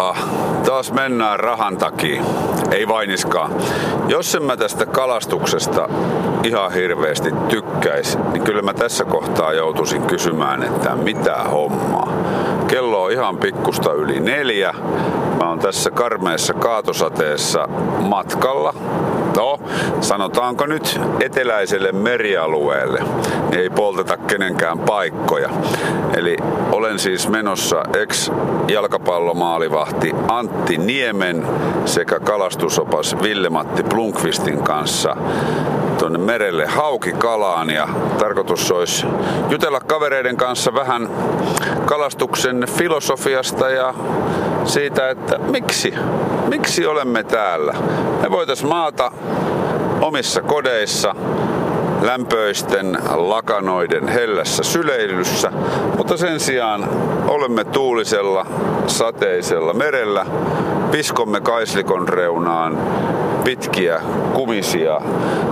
Jaha, taas mennään rahan takia. Ei vainiskaan. Jos en mä tästä kalastuksesta ihan hirveästi tykkäisi, niin kyllä mä tässä kohtaa joutuisin kysymään, että mitä hommaa. Kello on ihan pikkusta yli neljä. Mä oon tässä karmeessa kaatosateessa matkalla. No, sanotaanko nyt eteläiselle merialueelle. Niin ei polteta kenenkään paikkoja. Eli olen siis menossa ex-jalkapallomaalivahti Antti Niemen sekä kalastusopas Ville-Matti Plunkvistin kanssa tuonne merelle haukikalaan ja tarkoitus olisi jutella kavereiden kanssa vähän kalastuksen filosofiasta ja siitä, että miksi, miksi olemme täällä. Me voitaisiin maata omissa kodeissa lämpöisten lakanoiden hellässä syleilyssä, mutta sen sijaan olemme tuulisella, sateisella merellä, piskomme kaislikon reunaan pitkiä, kumisia,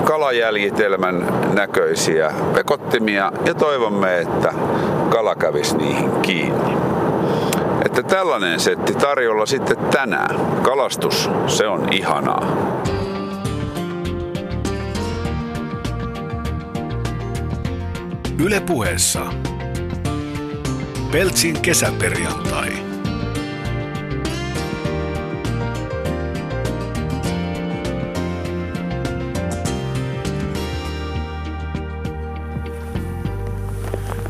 kalajäljitelmän näköisiä pekottimia ja toivomme, että kala kävisi niihin kiinni. Että tällainen setti tarjolla sitten tänään. Kalastus, se on ihanaa. Yle puheessa. Peltsin kesäperjantai.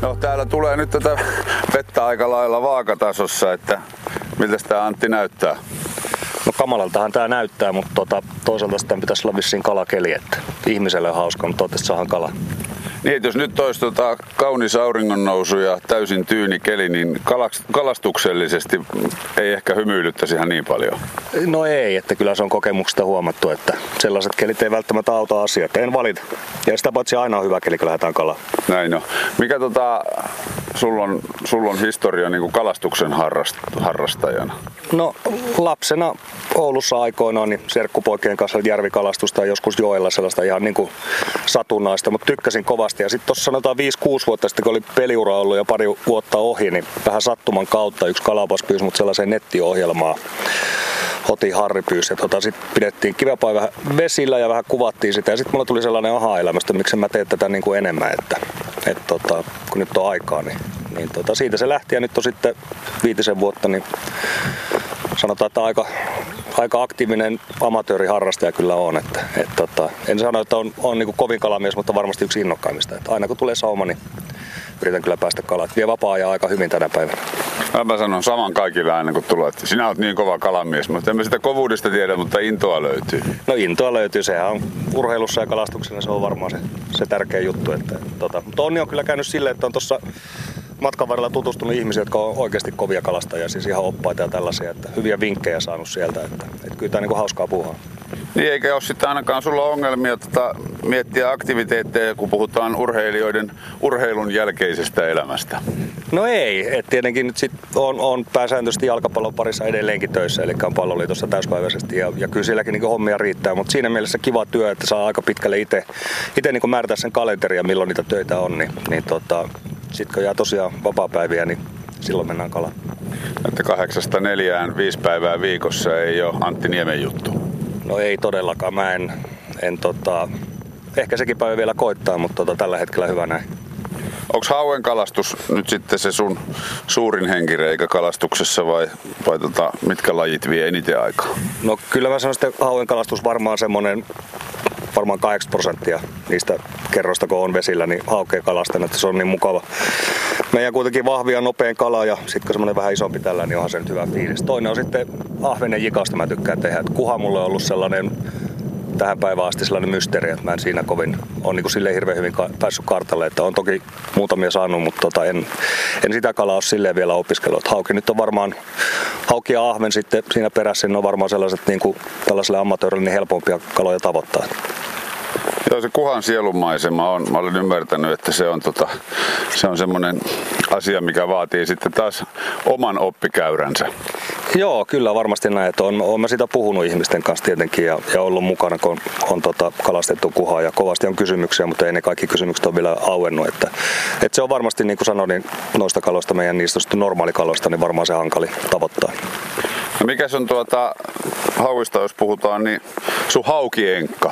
No täällä tulee nyt tätä vettä aika lailla vaakatasossa, että miltä tämä Antti näyttää? No kamalaltahan tämä näyttää, mutta tota, toisaalta sitä pitäisi olla vissiin kalakeli, että ihmiselle on hauska, mutta toivottavasti saadaan kala. Niin, jos nyt olisi tota kaunis auringonnousu ja täysin tyyni keli, niin kalastuksellisesti ei ehkä hymyilyttäisi ihan niin paljon. No ei, että kyllä se on kokemuksesta huomattu, että sellaiset kelit ei välttämättä auta asiaa. En valita. Ja sitä paitsi aina on hyvä keli, kun lähdetään kalaa. Näin on. Mikä tota, sulla on, sulla on historia niin kuin kalastuksen harrast, harrastajana? No lapsena Oulussa aikoinaan niin serkkupoikien kanssa järvikalastusta joskus joella sellaista ihan niin kuin satunnaista, mutta tykkäsin kovasti. Ja sitten tuossa sanotaan 5-6 vuotta sitten, kun oli peliura ollut jo pari vuotta ohi, niin vähän sattuman kautta yksi kalapas pyysi mut sellaiseen nettiohjelmaan. Hoti Harri pyysi. Tota, sitten pidettiin kiväpai vähän vesillä ja vähän kuvattiin sitä. Ja sitten mulla tuli sellainen aha-elämästä, miksi mä teen tätä niin kuin enemmän, että, että tota, kun nyt on aikaa, niin, niin tota, siitä se lähti. Ja nyt on sitten viitisen vuotta, niin sanotaan, että aika, aika aktiivinen amatööriharrastaja kyllä on. Että, et, tota, en sano, että on, on niin kovin kalamies, mutta varmasti yksi innokkaimmista. Että aina kun tulee sauma, niin yritän kyllä päästä kalaan. Vie vapaa-ajaa aika hyvin tänä päivänä. Mä sanon saman kaikille aina kun tulee, että sinä olet niin kova kalamies, mutta emme sitä kovuudesta tiedä, mutta intoa löytyy. No intoa löytyy, sehän on urheilussa ja kalastuksessa se on varmaan se, se tärkeä juttu. Että, tota, mutta onni on kyllä käynyt silleen, että on tuossa matkan varrella tutustunut ihmisiä, jotka on oikeasti kovia kalastajia, siis ihan oppaita ja tällaisia, että hyviä vinkkejä saanut sieltä, että, että kyllä tämä niin hauskaa puhua. Niin eikä ole sitten ainakaan sulla ongelmia tota, miettiä aktiviteetteja, kun puhutaan urheilijoiden urheilun jälkeisestä elämästä? No ei, et tietenkin nyt sit on, on pääsääntöisesti jalkapallon parissa edelleenkin töissä, eli on palloliitossa täyspäiväisesti ja, ja kyllä silläkin niin hommia riittää, mutta siinä mielessä kiva työ, että saa aika pitkälle itse niin määrätä sen kalenteria, milloin niitä töitä on, niin, niin tota, sitten kun jää tosiaan vapaa-päiviä, niin silloin mennään kalaan. Että kahdeksasta neljään viisi päivää viikossa ei ole Antti Niemen juttu. No ei todellakaan. Mä en, en tota, ehkä sekin päivä vielä koittaa, mutta tota, tällä hetkellä hyvä näin. Onko hauen kalastus nyt sitten se sun suurin henkireikä kalastuksessa vai, vai tota, mitkä lajit vie eniten aikaa? No kyllä mä sanoisin, että hauen kalastus varmaan semmoinen varmaan 8 prosenttia niistä kerroista, kun on vesillä, niin haukea kalastan, että se on niin mukava. Meidän kuitenkin vahvia nopein kala ja sitten kun semmoinen vähän isompi tällä, niin onhan se nyt hyvä fiilis. Toinen on sitten ahvenen jikasta mä tykkään tehdä. Kuha mulle on ollut sellainen tähän päivään asti sellainen mysteeri, että mä en siinä kovin on niin silleen hirveän hyvin päässyt kartalle, että on toki muutamia saanut, mutta tota en, en sitä kalaa ole silleen vielä opiskellut. Hauki nyt on varmaan, hauki ja ahven sitten siinä perässä, niin on varmaan sellaiset niin kuin tällaiselle amatöörille niin helpompia kaloja tavoittaa. Joo, se kuhan sielunmaisema on, mä olen ymmärtänyt, että se on, tota, se on semmoinen asia, mikä vaatii sitten taas oman oppikäyränsä. Joo, kyllä varmasti näin. Että on, on mä sitä puhunut ihmisten kanssa tietenkin ja, ja ollut mukana, kun on, on tota, kalastettu kuhaa ja kovasti on kysymyksiä, mutta ei ne kaikki kysymykset ole vielä auennut. Että, että se on varmasti, niin kuin sanoin, niin noista kaloista, meidän niistä normaalikaloista, niin varmaan se hankali tavoittaa. No mikä on tuota hauista, jos puhutaan, niin sun haukienkka?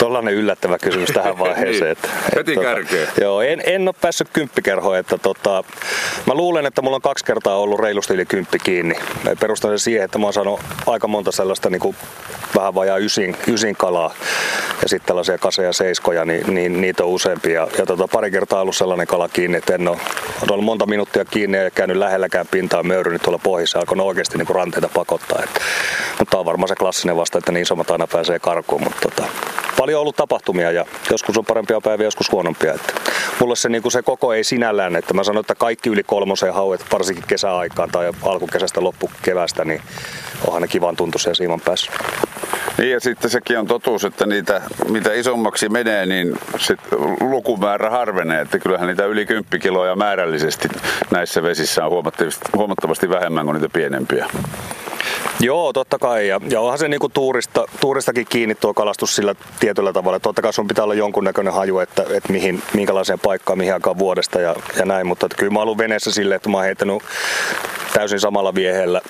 Tollainen yllättävä kysymys tähän vaiheeseen. niin. että, Heti että, kärkeen. Joo, en, en ole päässyt kymppikerhoon. Että tota, mä luulen, että mulla on kaksi kertaa ollut reilusti yli kymppi kiinni. Perustan sen siihen, että mä oon saanut aika monta sellaista niin kuin vähän vajaa ysin, ysin kalaa. Ja sitten tällaisia kaseja seiskoja, niin, niin niitä on useampia. Ja, ja tota, pari kertaa ollut sellainen kala kiinni, että en ole, on ollut monta minuuttia kiinni ja käynyt lähelläkään pintaa möyrynyt tuolla pohjissa. Alkoi oikeasti niin kuin ranteita pakottaa. Että, mutta on varmaan se klassinen vasta, että niin isommat aina pääsee karkuun. Mutta tota, paljon ollut tapahtumia ja joskus on parempia päiviä, joskus huonompia. Että mulle se, niin kuin se koko ei sinällään, että mä sanon, että kaikki yli kolmoseen hauet, varsinkin kesäaikaan tai alkukesästä loppukevästä, niin onhan ne kivan tuntuisia siiman päässä. Niin ja sitten sekin on totuus, että niitä, mitä isommaksi menee, niin sit lukumäärä harvenee. Että kyllähän niitä yli 10 kiloja määrällisesti näissä vesissä on huomattavasti, huomattavasti vähemmän kuin niitä pienempiä. Joo, totta kai. Ja, ja onhan se niinku tuurista, tuuristakin kiinni tuo kalastus sillä tietyllä tavalla. Totta kai sun pitää olla jonkunnäköinen haju, että, että mihin, minkälaiseen paikkaan, mihin aikaan vuodesta ja, ja näin. Mutta että kyllä mä ollut veneessä silleen, että mä oon heittänyt täysin samalla vieheellä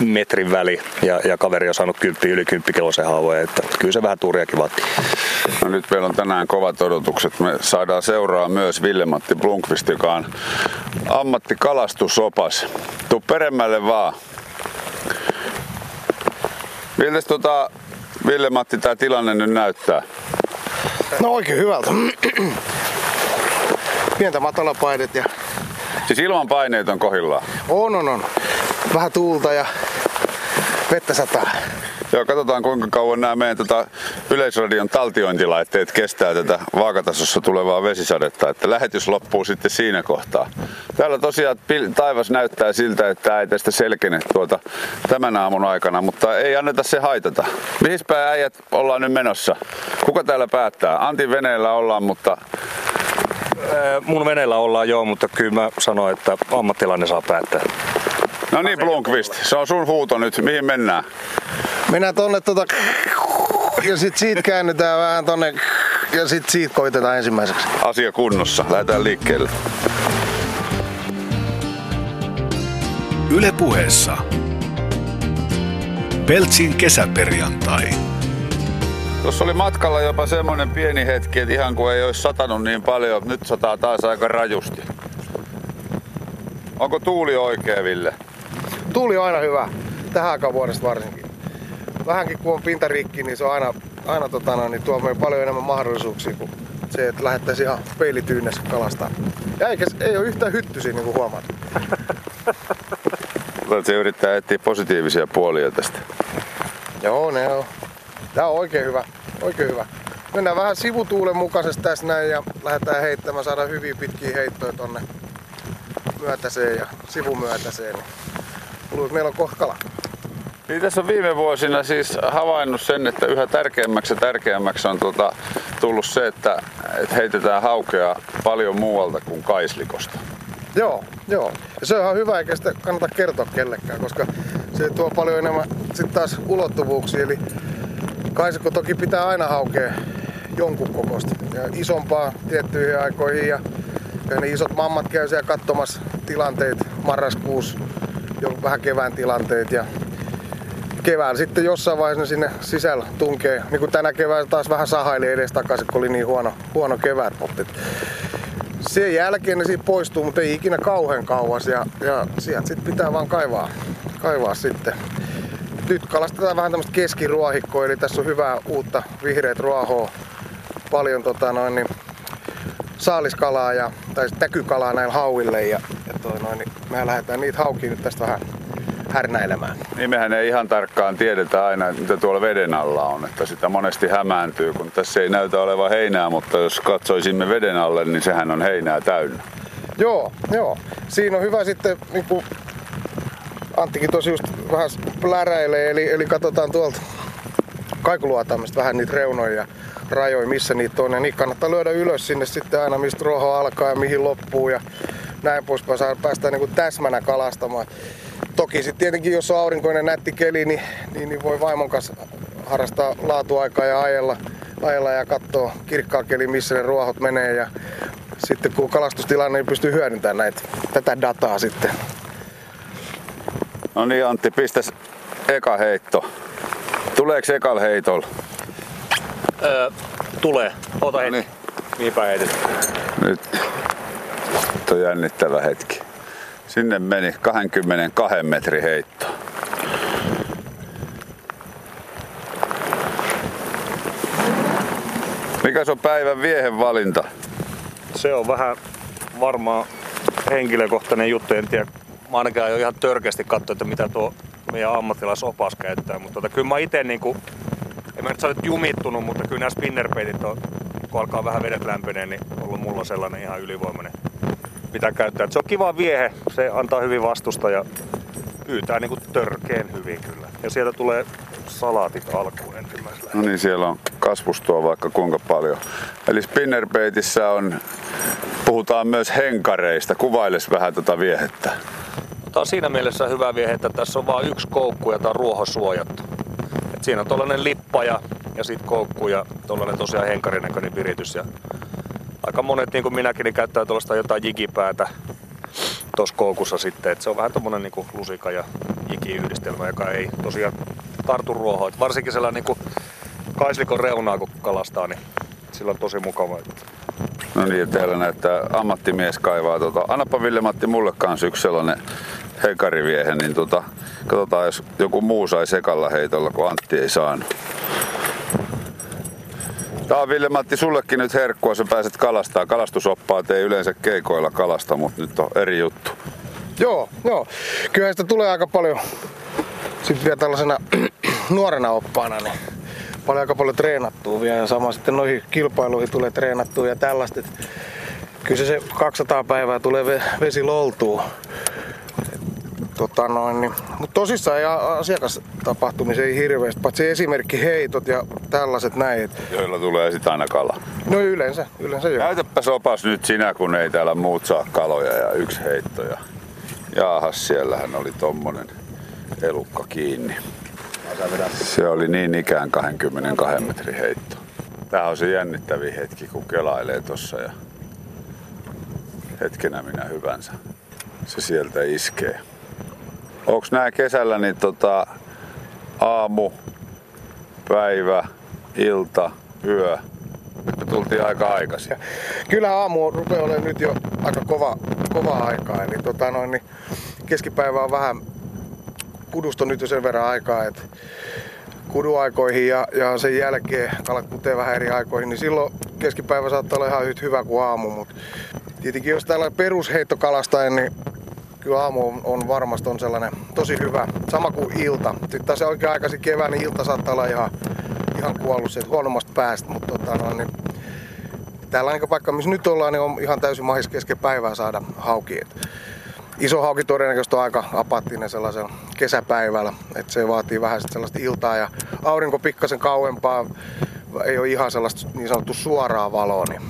metrin väli ja, ja kaveri on saanut kymppi, yli 10 kilosen haavoja, että kyllä se vähän tuuriakin vaatii. No nyt meillä on tänään kovat odotukset. Me saadaan seuraa myös Ville-Matti Blunkvist, joka on ammattikalastusopas. Tuu peremmälle vaan. Miltä tota, Ville-Matti tämä tilanne nyt näyttää? No oikein hyvältä. Pientä matalapainet ja Siis ilman paineet on kohillaan. on on on. Vähän tuulta ja vettä sataa. Joo, katsotaan kuinka kauan nämä meidän tota Yleisradion taltiointilaitteet kestää tätä vaakatasossa tulevaa vesisadetta, että lähetys loppuu sitten siinä kohtaa. Täällä tosiaan taivas näyttää siltä, että ei tästä selkene tuota tämän aamun aikana, mutta ei anneta se haitata. Mihin päin äijät ollaan nyt menossa? Kuka täällä päättää? Antin veneellä ollaan, mutta Mun veneellä ollaan joo, mutta kyllä mä sanoin, että ammattilainen saa päättää. no niin Blunkvist, se on sun huuto nyt. Mihin mennään? Mennään tonne tota ja sit siitä käännytään vähän tonne ja sit siitä koitetaan ensimmäiseksi. Asia kunnossa. Lähdetään liikkeelle. Yle puheessa. Peltsin kesäperjantai. Tuossa oli matkalla jopa semmoinen pieni hetki, että ihan kuin ei olisi satanut niin paljon, nyt sataa taas aika rajusti. Onko tuuli oikea, Ville? Tuuli on aina hyvä. Tähän aikaan vuodesta varsinkin. Vähänkin kun on pintarikki, niin se on aina, aina tota, no, niin tuo meille paljon enemmän mahdollisuuksia kuin se, että lähettäisiin ihan peilityynessä kalastaa. Ja eikä, ei ole yhtään hyttysiä, niin kuin huomaat. Se yrittää etsiä positiivisia puolia tästä. Joo, ne on. Tää on oikein hyvä. Oikein hyvä. Mennään vähän sivutuulen mukaisesti tässä näin ja lähdetään heittämään. Saadaan hyviä pitkiä heittoja tonne myötäseen ja sivumyötäseen. Luulen, meillä on kohta kala. Niin tässä on viime vuosina siis havainnut sen, että yhä tärkeämmäksi ja tärkeämmäksi on tuota, tullut se, että, että heitetään haukea paljon muualta kuin kaislikosta. Joo, joo. Ja se on hyvä, eikä sitä kannata kertoa kellekään, koska se tuo paljon enemmän sitten taas ulottuvuuksia. Eli kaisikko toki pitää aina haukea jonkun kokosta. Ja isompaa tiettyihin aikoihin. Ja, ja ne isot mammat käy siellä katsomassa tilanteet marraskuussa, jo vähän kevään tilanteet. Ja kevään sitten jossain vaiheessa ne sinne sisällä tunkee. Niin kuin tänä keväänä taas vähän sahaili edes takaisin, kun oli niin huono, huono kevät. Mutta sen jälkeen ne siitä poistuu, mutta ei ikinä kauhean kauas ja, ja sieltä sitten pitää vaan kaivaa, kaivaa sitten. Nyt kalastetaan vähän tämmöistä keskiruohikkoa, eli tässä on hyvää uutta vihreät ruohoa, paljon tota noin, niin saaliskalaa ja, tai täkykalaa näillä hauille ja, ja toi noin, niin mehän lähdetään niitä haukia nyt tästä vähän härnäilemään. Niin mehän ei ihan tarkkaan tiedetä aina, mitä tuolla veden alla on, että sitä monesti hämääntyy, kun tässä ei näytä olevan heinää, mutta jos katsoisimme veden alle, niin sehän on heinää täynnä. Joo, joo. Siinä on hyvä sitten, niin kuin Anttikin tosi just vähän pläräilee, eli, eli katsotaan tuolta kaikuluotaamista vähän niitä reunoja ja rajoja, missä niitä on. Ja niitä kannattaa lyödä ylös sinne sitten aina, mistä ruoho alkaa ja mihin loppuu ja näin poispäin. Saa päästään niin kuin täsmänä kalastamaan. Toki sitten tietenkin, jos on aurinkoinen nätti keli, niin, niin, niin voi vaimon kanssa harrastaa laatuaikaa ja ajella, ajella ja katsoa kirkkaa keli, missä ne ruohot menee. Ja sitten kun kalastustilanne niin pystyy hyödyntämään näitä, tätä dataa sitten. No niin Antti, pistäs eka heitto. Tuleeko ekal heitolla? Öö, tulee. Ota hetki. niin. Mihinpä heitit? Nyt. Nyt on jännittävä hetki. Sinne meni 22 metri heitto. Mikä on päivän viehen valinta? Se on vähän varmaan henkilökohtainen juttu. En tiedä, mä ainakin jo ihan törkeästi katsoa, että mitä tuo meidän ammattilaisopas käyttää. Mutta tota, kyllä mä itse niinku, en mä nyt sä jumittunut, mutta kyllä nämä spinnerpeitit on, kun alkaa vähän vedet lämpenee, niin ollut mulla sellainen ihan ylivoimainen, mitä käyttää. Et se on kiva viehe, se antaa hyvin vastusta ja pyytää niinku törkeen hyvin kyllä. Ja sieltä tulee salaatit alkuun ensimmäisellä. No niin, siellä on kasvustoa vaikka kuinka paljon. Eli spinnerbaitissä on, puhutaan myös henkareista. Kuvailes vähän tota viehettä. Tämä on siinä mielessä hyvä viehe, että tässä on vain yksi koukku ja tämä on ruohosuojattu. Et siinä on tollanen lippa ja, ja sitten koukku ja tollanen tosiaan henkarin näköinen viritys. Ja aika monet, niin kuin minäkin, niin käyttää tuollaista jotain jigipäätä tuossa koukussa sitten. Et se on vähän tommonen niin lusika ja jiki-yhdistelmä, joka ei tosiaan tartu ruohoa. Et varsinkin sellainen niin kaislikon reunaa, kun kalastaa, niin sillä on tosi mukava. No niin, täällä näyttää ammattimies kaivaa. Tota. Annapa Ville-Matti mulle kanssa yksi sellainen henkariviehe, niin tota, katsotaan jos joku muu sai sekalla heitolla, kun Antti ei saanut. Tää on Ville-Matti sullekin nyt herkkua, sä pääset kalastaa. Kalastusoppaat ei yleensä keikoilla kalasta, mutta nyt on eri juttu. Joo, joo. Kyllä sitä tulee aika paljon sitten vielä tällaisena nuorena oppaana, niin paljon aika paljon treenattua vielä ja sama sitten noihin kilpailuihin tulee treenattua ja tällaista. Kyllä se, se 200 päivää tulee ve- vesi loltuu. Tota noin, niin. Mutta tosissaan ei a- asiakastapahtumisia ei hirveästi, paitsi esimerkki heitot ja tällaiset näin. Joilla tulee sit aina kala. No yleensä, yleensä joo. Näytäpä sopas nyt sinä, kun ei täällä muut saa kaloja ja yksi heitto. Ja jaahas, siellähän oli tommonen elukka kiinni. Se oli niin ikään 22 metrin heitto. Tää on se jännittävin hetki, kun kelailee tossa ja hetkenä minä hyvänsä. Se sieltä iskee. Onks nää kesällä niin tota aamu, päivä, ilta, yö? Me tultiin aika aikaisin. Kyllä aamu rupeaa olemaan nyt jo aika kova, kova aikaa. Eli tota noin, niin keskipäivä on vähän, kudusta nyt jo sen verran aikaa, että kuduaikoihin ja, ja sen jälkeen kalat kutee vähän eri aikoihin, niin silloin keskipäivä saattaa olla ihan hyvä kuin aamu. Mutta tietenkin jos täällä perusheittokalastajan, niin kyllä aamu on, on varmasti on sellainen tosi hyvä. Sama kuin ilta. Sitten taas oikein aikaisin kevään, niin ilta saattaa olla ihan, ihan kuollut sieltä huonommasta päästä. Mutta tota, no, niin täällä paikka, missä nyt ollaan, niin on ihan täysin mahis kesken päivää saada hauki. Et iso hauki todennäköisesti on aika apaattinen sellaisella kesäpäivällä. Et se vaatii vähän sit sellaista iltaa ja aurinko pikkasen kauempaa. Ei ole ihan sellaista niin sanottu suoraa valoa. Niin,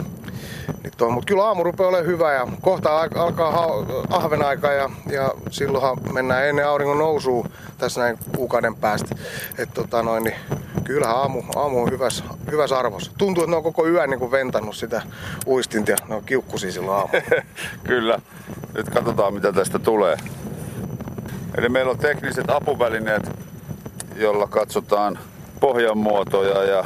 niin toi, mutta kyllä aamu rupeaa olemaan hyvä ja kohta al- alkaa ahven aika ja, ja silloinhan mennään ennen auringon nousua tässä näin kuukauden päästä. Et tota noin, niin kyllähän aamu, aamu on hyvässä, hyvässä arvossa. Tuntuu, että ne on koko yön niin ventannut sitä uistinta ja ne on kiukkusia silloin aamulla. Kyllä. Nyt katsotaan mitä tästä tulee. Eli meillä on tekniset apuvälineet, jolla katsotaan pohjan muotoja ja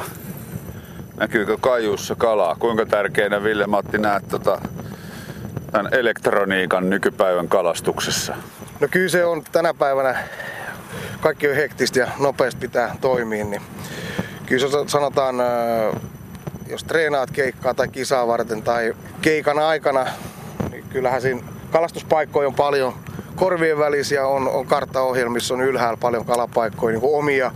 näkyykö kaiussa kalaa. Kuinka tärkeänä Ville-Matti näet tota, tämän elektroniikan nykypäivän kalastuksessa? No kyllä se on tänä päivänä, kaikki on hektistä ja nopeasti pitää toimia, niin kyllä se sanotaan, jos treenaat keikkaa tai kisaa varten tai keikan aikana, niin kyllähän siinä kalastuspaikkoja on paljon korvien välissä on, on karttaohjelmissa on ylhäällä paljon kalapaikkoja niin omia.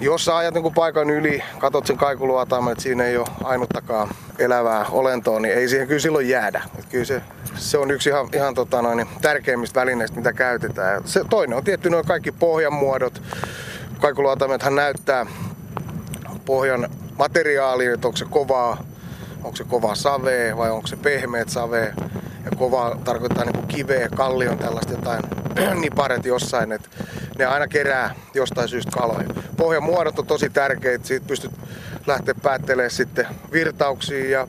Jos sä ajat niin paikan yli, katot sen kaikuluotaimen, että siinä ei ole ainuttakaan elävää olentoa, niin ei siihen kyllä silloin jäädä. Et kyllä se, se on yksi ihan, ihan tota noin, tärkeimmistä välineistä, mitä käytetään. Se toinen on tietty nuo kaikki pohjanmuodot. Kaikuluotaimethan näyttää pohjan materiaali, että onko se kovaa, onko se kovaa savea vai onko se pehmeät savea. Ja kovaa tarkoittaa niin kuin kiveä, kallion, tällaista jotain niparet jossain, että ne aina kerää jostain syystä kaloja. Pohjan muodot on tosi tärkeitä, siitä pystyt lähteä päättelemään sitten virtauksia ja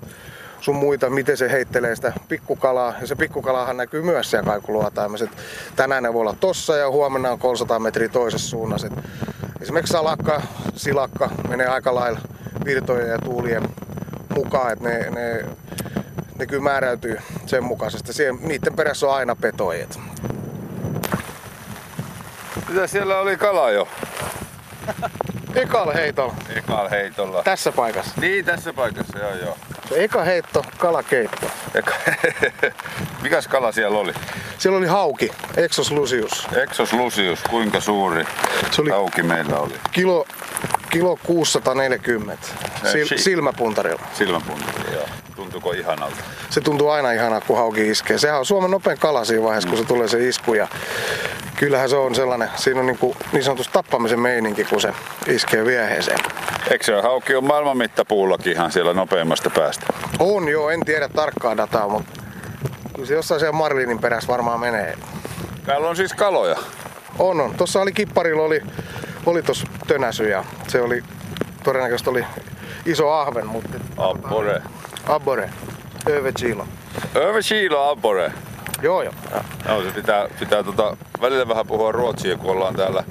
sun muita, miten se heittelee sitä pikkukalaa. Ja se pikkukalahan näkyy myös siellä kaikuluotaimessa. Tänään ne voi olla tossa ja huomenna on 300 metriä toisessa suunnassa. Et esimerkiksi salakka, silakka menee aika lailla virtojen ja tuulien mukaan, että ne, ne, ne kyllä määräytyy sen mukaisesti. Siihen, niiden perässä on aina petojet. Mitä siellä oli kala jo? Ekalla heitolla, Ekalla heitolla. tässä paikassa. Niin, tässä paikassa, joo joo. Eka heitto, kalakeitto. Eka... Mikäs kala siellä oli? Siellä oli hauki, Exos lucius. Exos Lucius, kuinka suuri Se oli auki meillä oli? kilo, kilo 640 Sil, silmäpuntarilla. Silmänpuntari, joo. Tuntuuko ihanalta? Se tuntuu aina ihanaa, kun hauki iskee. Sehän on Suomen nopein kala siinä vaiheessa, kun se tulee se isku. Ja kyllähän se on sellainen, siinä on niin, kuin, niin sanotusti tappamisen meininki, kun se iskee vieheeseen. Eikö se hauki on maailman mittapuullakin ihan siellä nopeimmasta päästä? On joo, en tiedä tarkkaa dataa, mutta kyllä se jossain siellä Marlinin perässä varmaan menee. Täällä on siis kaloja. On, on. Tuossa oli kipparilla oli, oli tuossa tönäsy ja se oli, todennäköisesti oli iso ahven, mutta Abbore. abore, över kilo. Över kilo abbore. Joo joo. No, se pitää, pitää tota, välillä vähän puhua ruotsia, kun ollaan täällä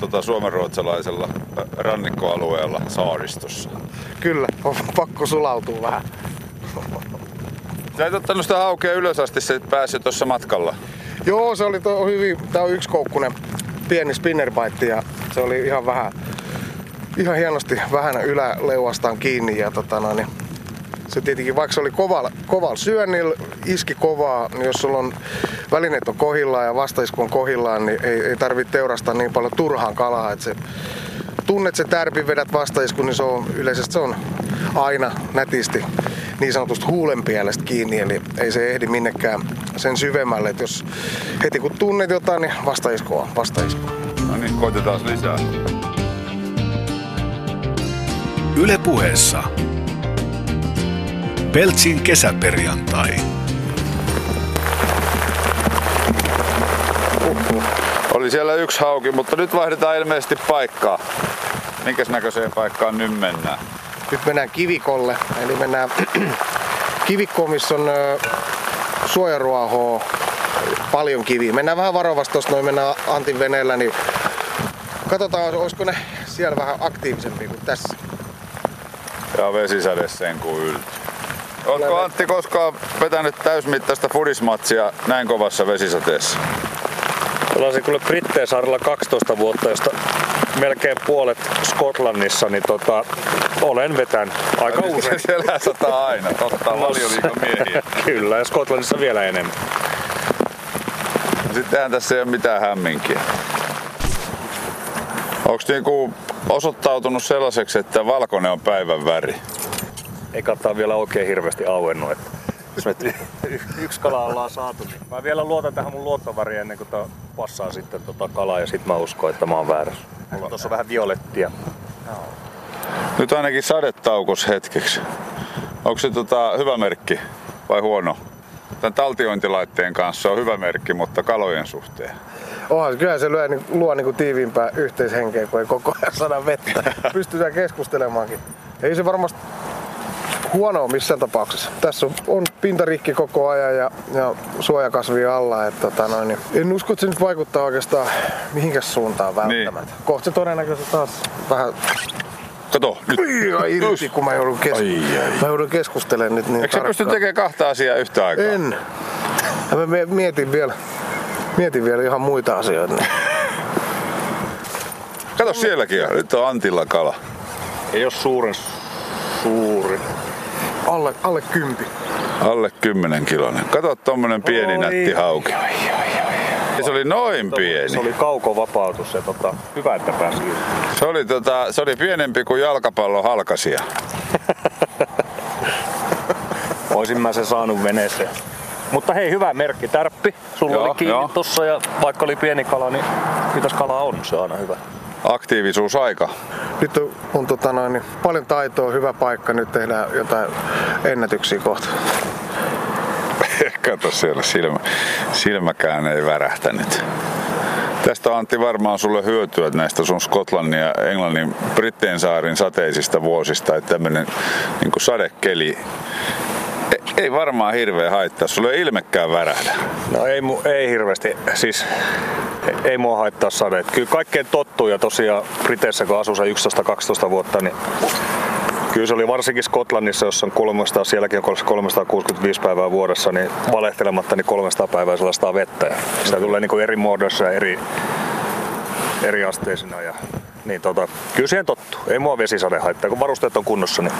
tota, suomenruotsalaisella rannikkoalueella saaristossa. Kyllä, on pakko sulautua vähän. Sä et ottanut sitä haukea ylös asti, se pääsi tuossa matkalla. Joo, se oli to, hyvin, tää on yksi koukkunen pieni spinnerbite ja se oli ihan vähän, ihan hienosti vähän yläleuastaan kiinni ja tota noin, niin se tietenkin, vaikka se oli kovalla, kovalla syönnillä, iski kovaa, niin jos sulla on välineet on kohillaan ja vastaisku on kohillaan, niin ei, ei tarvitse teurastaa niin paljon turhaan kalaa, että se tunnet se tärpin, vedät vastaiskun, niin se on yleisesti se on aina nätisti niin sanotusti huulenpielestä kiinni, eli ei se ehdi minnekään sen syvemmälle, että jos heti kun tunnet jotain, niin vastaisku on vastaisku. No niin, koitetaan lisää. Yle puheessa. Peltsin kesäperjantai. Oli siellä yksi hauki, mutta nyt vaihdetaan ilmeisesti paikkaa. Minkäs näköiseen paikkaan nyt mennään? Nyt mennään kivikolle, eli mennään kivikkoon, missä on suojaruohoa, paljon kiviä. Mennään vähän varovasti tuosta, noin mennään Antin veneellä, niin katsotaan, olisiko ne siellä vähän aktiivisempia kuin tässä. Ja vesisade sen kuin ylty. Oletko Antti koskaan vetänyt täysmittaista fudismatsia näin kovassa vesisateessa? Pelasin kyllä Britteen saarella 12 vuotta, josta melkein puolet Skotlannissa, niin tota, olen vetänyt aika usein. Siellä sataa aina, totta, valioliikomiehiä. Kyllä, ja Skotlannissa vielä enemmän. Sittenhän tässä ei ole mitään hämminkiä. Onko niinku osoittautunut sellaiseksi, että valkoinen on päivän väri? Ei kattaa vielä oikein hirveästi auennut. Että jos me yksi kala ollaan saatu, niin mä vielä luotan tähän mun luottoväriin ennen kuin passaa sitten tota kalaa ja sit mä uskon, että mä oon väärässä. Mulla on tossa vähän violettia. Nyt ainakin sadetaukos hetkeksi. Onko se tota, hyvä merkki vai huono? Tämän taltiointilaitteen kanssa on hyvä merkki, mutta kalojen suhteen. Onhan, kyllä se lyö, niin, luo niin kuin tiiviimpää yhteishenkeä, kun ei koko ajan saada vettä. Pystytään keskustelemaankin. Ei se varmasti huono ole missään tapauksessa. Tässä on, on pintarikki koko ajan ja, ja suojakasvi alla. Että, tota noin, niin en usko, että se nyt vaikuttaa oikeastaan mihinkäs suuntaan välttämättä. Niin. Kohta se todennäköisesti taas vähän Kato, nyt. Ai, irti, kun mä joudun, kes- Ai, ai. mä joudun keskustelemaan nyt niin Eikö sä pysty tarkkaan. tekemään kahta asiaa yhtä aikaa? En. Mä mie- mietin vielä, mietin vielä ihan muita asioita. Kato sielläkin, on. nyt on Antilla kala. Ei ole suuren suuri. Alle, alle kympi. Alle 10 kilonen. Kato tommonen pieni Oi, nätti hauki. oi, oi, oi. Se oli noin pieni. Se oli kaukovapautus ja tota, hyvä, että pääsi. Se oli, tota, se oli pienempi kuin jalkapallon halkasia. Oisin mä sen saanut veneeseen. Mutta hei, hyvä merkki. Tärppi. Sulla Joo, oli kiinni joo. tossa ja vaikka oli pieni kala, niin mitäs kala on? Se on aina hyvä. Aktiivisuusaika. Nyt on, on tota noin, niin paljon taitoa, hyvä paikka. Nyt tehdään jotain ennätyksiä kohta. Kato siellä, silmä, silmäkään ei värähtänyt. Tästä on Antti varmaan sulle hyötyä näistä sun Skotlannin ja Englannin Britteen saarin sateisista vuosista, että tämmönen niin sadekeli ei varmaan hirveä haittaa. Sulle ei ilmekään värähdä. No ei, ei hirveästi. Siis ei mua haittaa sade. Kyllä kaikkeen tottuu ja tosiaan Briteissä kun asuu se 11-12 vuotta, niin Kyllä se oli varsinkin Skotlannissa, jossa on 300, sielläkin on 365 päivää vuodessa, niin valehtelematta niin 300 päivää sellaista vettä. Ja sitä tulee niin kuin eri muodossa ja eri, eri asteisina. Ja, niin tota, kyllä siihen tottuu. Ei mua vesisade haittaa, kun varusteet on kunnossa. Niin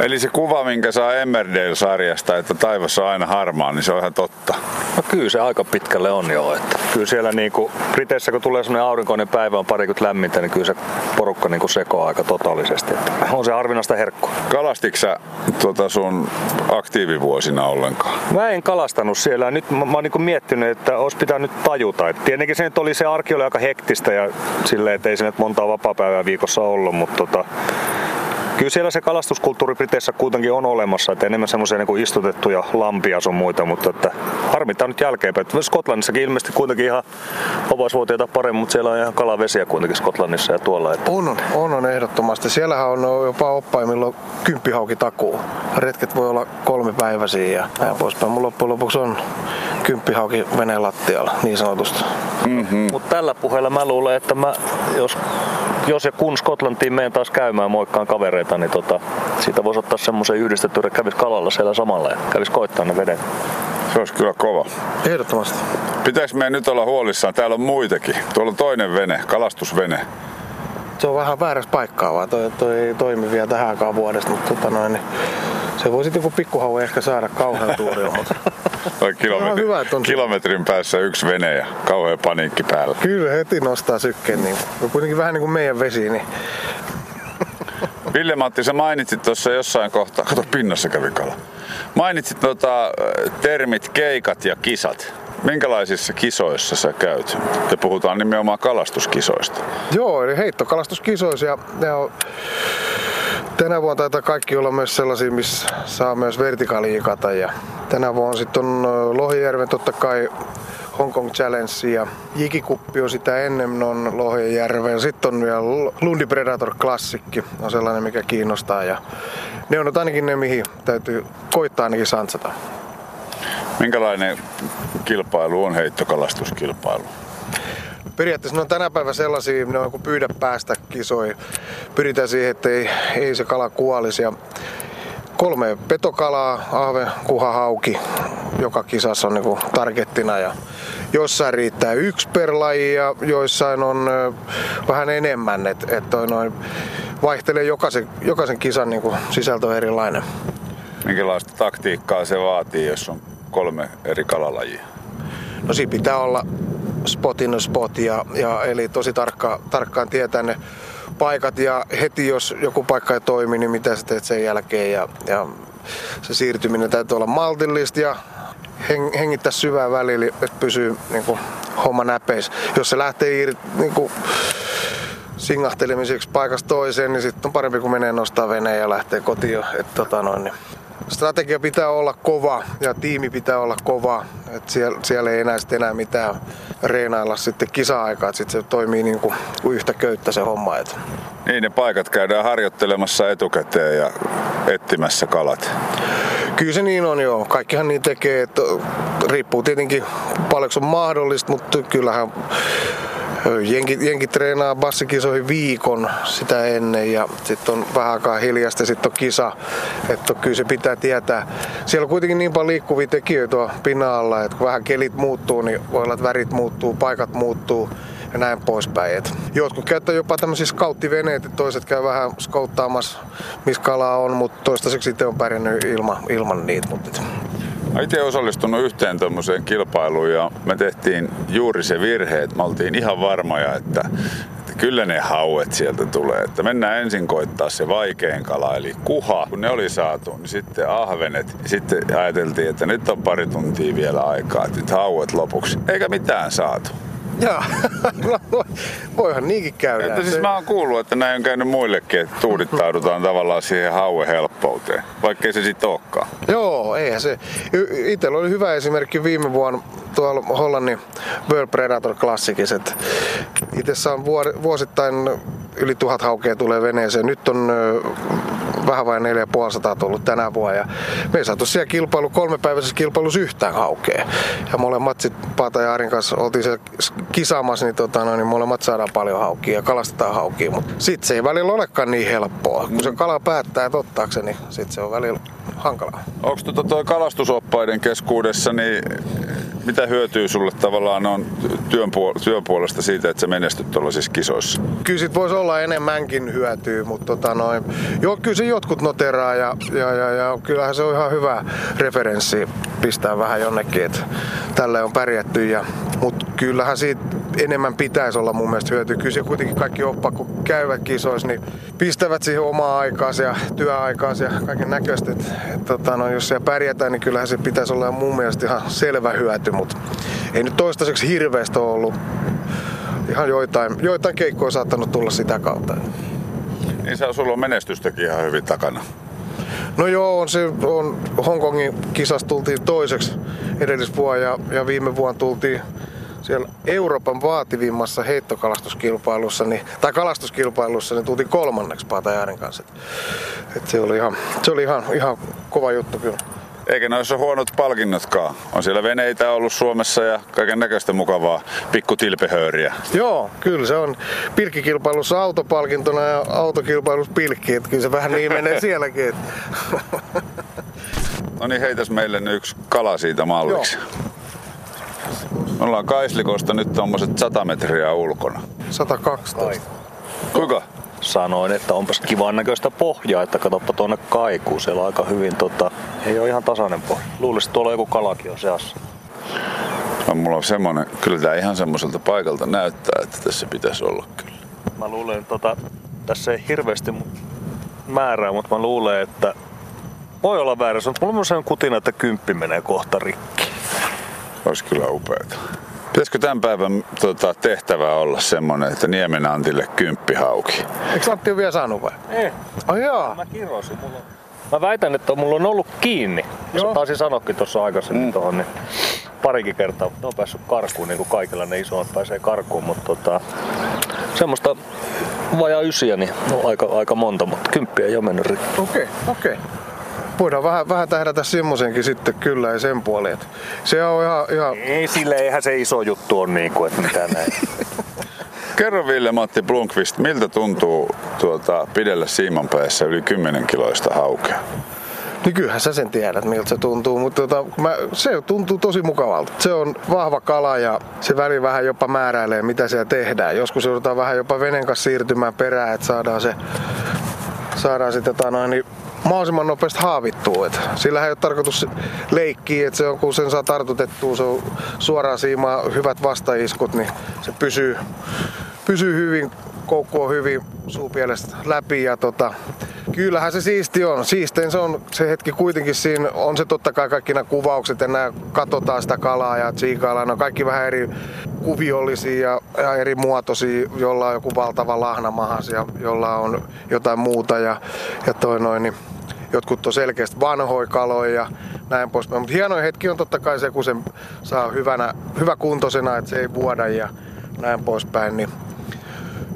Eli se kuva, minkä saa Emmerdale-sarjasta, että taivassa on aina harmaa, niin se on ihan totta. No kyllä se aika pitkälle on jo. Että kyllä siellä niinku, Briteissä kun tulee sellainen aurinkoinen päivä on parikymmentä lämmintä, niin kyllä se porukka niinku sekoaa aika totaalisesti. Että on se harvinaista herkkua. Kalastitko sä tuota sun aktiivivuosina ollenkaan? Mä en kalastanut siellä. Nyt mä, mä oon niinku miettinyt, että olisi pitänyt tajuta. Et tietenkin se nyt oli se arki oli aika hektistä ja silleen, että ei se nyt montaa vapaa viikossa ollut, mutta tota, Kyllä siellä se kalastuskulttuuri Briteissä kuitenkin on olemassa, että enemmän semmoisia niin istutettuja lampia sun muita, mutta että harmittaa nyt jälkeenpäin. Skotlannissakin ilmeisesti kuitenkin ihan opaisvuotiaita paremmin, mutta siellä on ihan kalavesiä kuitenkin Skotlannissa ja tuolla. Että... On, on, on ehdottomasti. Siellähän on jopa oppaimmilla kymppihauki takuu. Retket voi olla kolme päiväisiä ja näin poispäin. Mun loppujen lopuksi on kymppihauki veneen lattialla, niin sanotusti. Mm-hmm. Mutta tällä puheella mä luulen, että mä, jos jos ja kun Skotlantiin menen taas käymään moikkaan kavereita, niin tota, siitä voisi ottaa semmoisen yhdistetty, että kävisi kalalla siellä samalla ja kävisi koittaa ne vedet. Se olisi kyllä kova. Ehdottomasti. Pitäis meidän nyt olla huolissaan? Täällä on muitakin. Tuolla on toinen vene, kalastusvene. Se on vähän väärässä paikkaa vaan. Toi, toi ei toimi vielä tähän aikaan vuodesta, mutta tota noin, niin se voisi joku pikkuhau ehkä saada kauhean tuuri, mutta kilometri, hyvä, on kilometrin päässä yksi vene ja kauhean paniikki päällä. Kyllä heti nostaa sykkeen. Niin. Kuitenkin vähän niin kuin meidän vesi. Niin. Ville Matti, sä mainitsit tuossa jossain kohtaa, kato pinnassa kävi kala. Mainitsit tota, termit keikat ja kisat. Minkälaisissa kisoissa sä käyt? Ja puhutaan nimenomaan kalastuskisoista. Joo, eli heittokalastuskisoissa. Ja, ja tänä vuonna taitaa kaikki olla myös sellaisia, missä saa myös vertikaaliikata. Ja tänä vuonna sitten on Lohijärven totta kai Hong Kong Challenge ja Jikikuppi on sitä ennen on Lohijärven. Sitten on vielä Lundi Predator Klassikki on sellainen, mikä kiinnostaa. Ja ne on ainakin ne, mihin täytyy koittaa ainakin sansata. Minkälainen kilpailu on heittokalastuskilpailu? Periaatteessa ne on tänä päivänä sellaisia, ne on kuin pyydä päästä kisoihin. Pyritään siihen, että ei, ei se kala kuolisi. Ja kolme petokalaa, ahve, kuha, hauki, joka kisassa on niin targettina ja jossain riittää yksi per laji ja joissain on vähän enemmän, että et noin vaihtelee jokaisen, jokaisen kisan niin kuin sisältö on erilainen. Minkälaista taktiikkaa se vaatii, jos on kolme eri kalalajia? No siinä pitää olla spotin spot ja, ja eli tosi tarkka, tarkkaan tietää ne paikat ja heti jos joku paikka ei toimi, niin mitä sä teet sen jälkeen ja, ja se siirtyminen täytyy olla maltillista ja heng, hengittää syvää välillä, että pysyy niin kuin, homma näpeis. Jos se lähtee irti, niin kuin, singahtelemiseksi paikasta toiseen, niin sitten on parempi kuin menee nostaa veneen ja lähtee kotiin. Et, tota noin, niin strategia pitää olla kova ja tiimi pitää olla kova. Et siellä, siellä ei enää, enää mitään reenailla sitten kisa-aikaa, että sitten se toimii niin kuin, kuin yhtä köyttä se homma. Et. Niin, ne paikat käydään harjoittelemassa etukäteen ja etsimässä kalat. Kyllä se niin on joo. Kaikkihan niin tekee, että riippuu tietenkin paljonko on mahdollista, mutta kyllähän Jenki, jenki treenaa bassikisoihin viikon sitä ennen ja sitten on vähän aikaa hiljasta ja sitten on kisa. Että kyllä se pitää tietää. Siellä on kuitenkin niin paljon liikkuvia tekijöitä pinnan alla, että kun vähän kelit muuttuu, niin voi olla, että värit muuttuu, paikat muuttuu ja näin poispäin. Et jotkut käyttää jopa tämmöisiä skauttiveneitä, toiset käy vähän skauttaamassa, missä kalaa on, mutta toistaiseksi sitten on pärjännyt ilman, ilman niitä. Mutta Mä itse osallistunut yhteen tuommoiseen kilpailuun ja me tehtiin juuri se virhe, että me oltiin ihan varmoja, että, että kyllä ne hauet sieltä tulee. Että mennään ensin koittaa se vaikein kala, eli kuha. Kun ne oli saatu, niin sitten ahvenet. Sitten ajateltiin, että nyt on pari tuntia vielä aikaa, että nyt hauet lopuksi. Eikä mitään saatu. Joo, no, voihan niinkin käydä. Että siis mä oon kuullut, että näin on käynyt muillekin, että tuudittaudutaan tavallaan siihen hauen helppouteen, vaikkei se sitten olekaan. Joo, eihän se. Itsellä oli hyvä esimerkki viime vuonna tuolla Hollannin World Predator Classicissa. Itse saan vuosittain yli tuhat haukea tulee veneeseen. Nyt on vähän vain 450 tullut tänä vuonna. Ja me ei saatu siellä kilpailu, kolmepäiväisessä kilpailussa yhtään haukea. Ja molemmat sit Paata ja Arin kanssa oltiin siellä kisaamassa, niin, tota, no, niin molemmat saadaan paljon haukia ja kalastetaan haukia. Mutta sit se ei välillä olekaan niin helppoa. Kun se kala päättää, että ottaako se, niin sit se on välillä hankalaa. Onko tota toi kalastusoppaiden keskuudessa, niin mitä hyötyy sulle tavallaan on työn, puol- työn puolesta siitä, että sä menestyt tuollaisissa kisoissa? Kyllä sit voisi olla enemmänkin hyötyä, mutta tota noin, jo, kyllä se jotkut noteraa ja, ja, ja, ja kyllähän se on ihan hyvä referenssi pistää vähän jonnekin, että tälle on pärjätty. Ja, mutta kyllähän siitä enemmän pitäisi olla mun mielestä hyötyä. Kyllä se kuitenkin kaikki oppa, kun käyvät kisoissa, niin pistävät siihen omaa aikaansa ja työaikaansa ja kaiken näköistä. Et, et, tota, no, jos siellä pärjätään, niin kyllähän se pitäisi olla mun mielestä ihan selvä hyöty, mutta ei nyt toistaiseksi hirveästi ole ollut. Ihan joitain, joitain keikkoja saattanut tulla sitä kautta. Niin sä, sulla on menestystäkin ihan hyvin takana. No joo, on se on Hongkongin kisasta tultiin toiseksi edellisvuonna ja, ja viime vuonna tultiin siellä Euroopan vaativimmassa heittokalastuskilpailussa, niin, tai kalastuskilpailussa, niin tultiin kolmanneksi Patajäärin kanssa. Et, et se oli, ihan, se oli ihan, ihan kova juttu kyllä. Eikä noissa huonot palkinnotkaan. On siellä veneitä ollut Suomessa ja kaiken näköistä mukavaa pikkutilpehööriä. Joo, kyllä se on pilkkikilpailussa autopalkintona ja autokilpailussa pilkki. Että kyllä se vähän niin menee sielläkin. No niin, heitäs meille nyt yksi kala siitä malliksi. Me ollaan Kaislikosta nyt tuommoiset 100 metriä ulkona. 112. Kuinka? Sanoin, että onpas kivan näköistä pohjaa, että katsoppa tuonne kaikuu. Siellä on aika hyvin, tota, ei ole ihan tasainen pohja. Luulisin, että tuolla joku kalakin on seassa. No, mulla on semmonen, kyllä tää ihan semmoiselta paikalta näyttää, että tässä pitäisi olla kyllä. Mä luulen, että tota, tässä ei hirveästi määrää, mutta mä luulen, että voi olla väärässä, mutta mulla on sellainen kutina, että kymppi menee kohta rikki. Olisi kyllä upeeta. Pitäisikö tämän päivän tota, tehtävä olla semmonen, että Niemen Antille kymppi hauki? Eikö Antti ole vielä saanut vai? Ei. Ai jaa. Mä kirosin. Mulla. Mä väitän, että mulla on ollut kiinni. Joo. Joo. Taisin sanoakin tuossa aikaisemmin mm. tuohon, niin parikin kertaa. Ne on päässyt karkuun, niin kuin kaikilla ne isommat pääsee karkuun, mutta tota, semmoista vajaa ysiä, niin no, aika, aika monta, mutta kymppiä ei ole mennyt rikki. Okei, okay, okei. Okay. Voidaan vähän, vähän tähdätä semmoisenkin sitten kyllä ja sen puoli. Että se on ihan, ihan... Ei sille, eihän se iso juttu on niin kuin, että mitä näin. Kerro Ville-Matti Blomqvist, miltä tuntuu tuota, pidellä siimanpäässä yli 10 kiloista haukea? Niin kyllähän sä sen tiedät, miltä se tuntuu, mutta tota, mä, se tuntuu tosi mukavalta. Se on vahva kala ja se väli vähän jopa määräilee, mitä siellä tehdään. Joskus joudutaan vähän jopa venen kanssa siirtymään perään, että saadaan se, saadaan se tota noin, niin mahdollisimman nopeasti haavittua. Et sillähän ei ole tarkoitus leikkiä, että se on, kun sen saa tartutettua, se on suoraan siimaa, hyvät vastaiskut, niin se pysyy, pysyy hyvin, koukku on hyvin suupielestä läpi ja tota, Kyllähän se siisti on. Siistein se on se hetki kuitenkin siinä. On se totta kai kaikki nämä kuvaukset ja nämä katsotaan sitä kalaa ja tsiikaillaan. On kaikki vähän eri kuviollisia ja, ja eri muotoisia, jolla on joku valtava lahnamahas ja jolla on jotain muuta ja, ja toi noin, niin jotkut on selkeästi vanhoja kaloja ja näin poispäin. Mutta hienoin hetki on totta kai se, kun sen saa hyvänä, hyvä kuntoisena, että se ei vuoda ja näin poispäin. Niin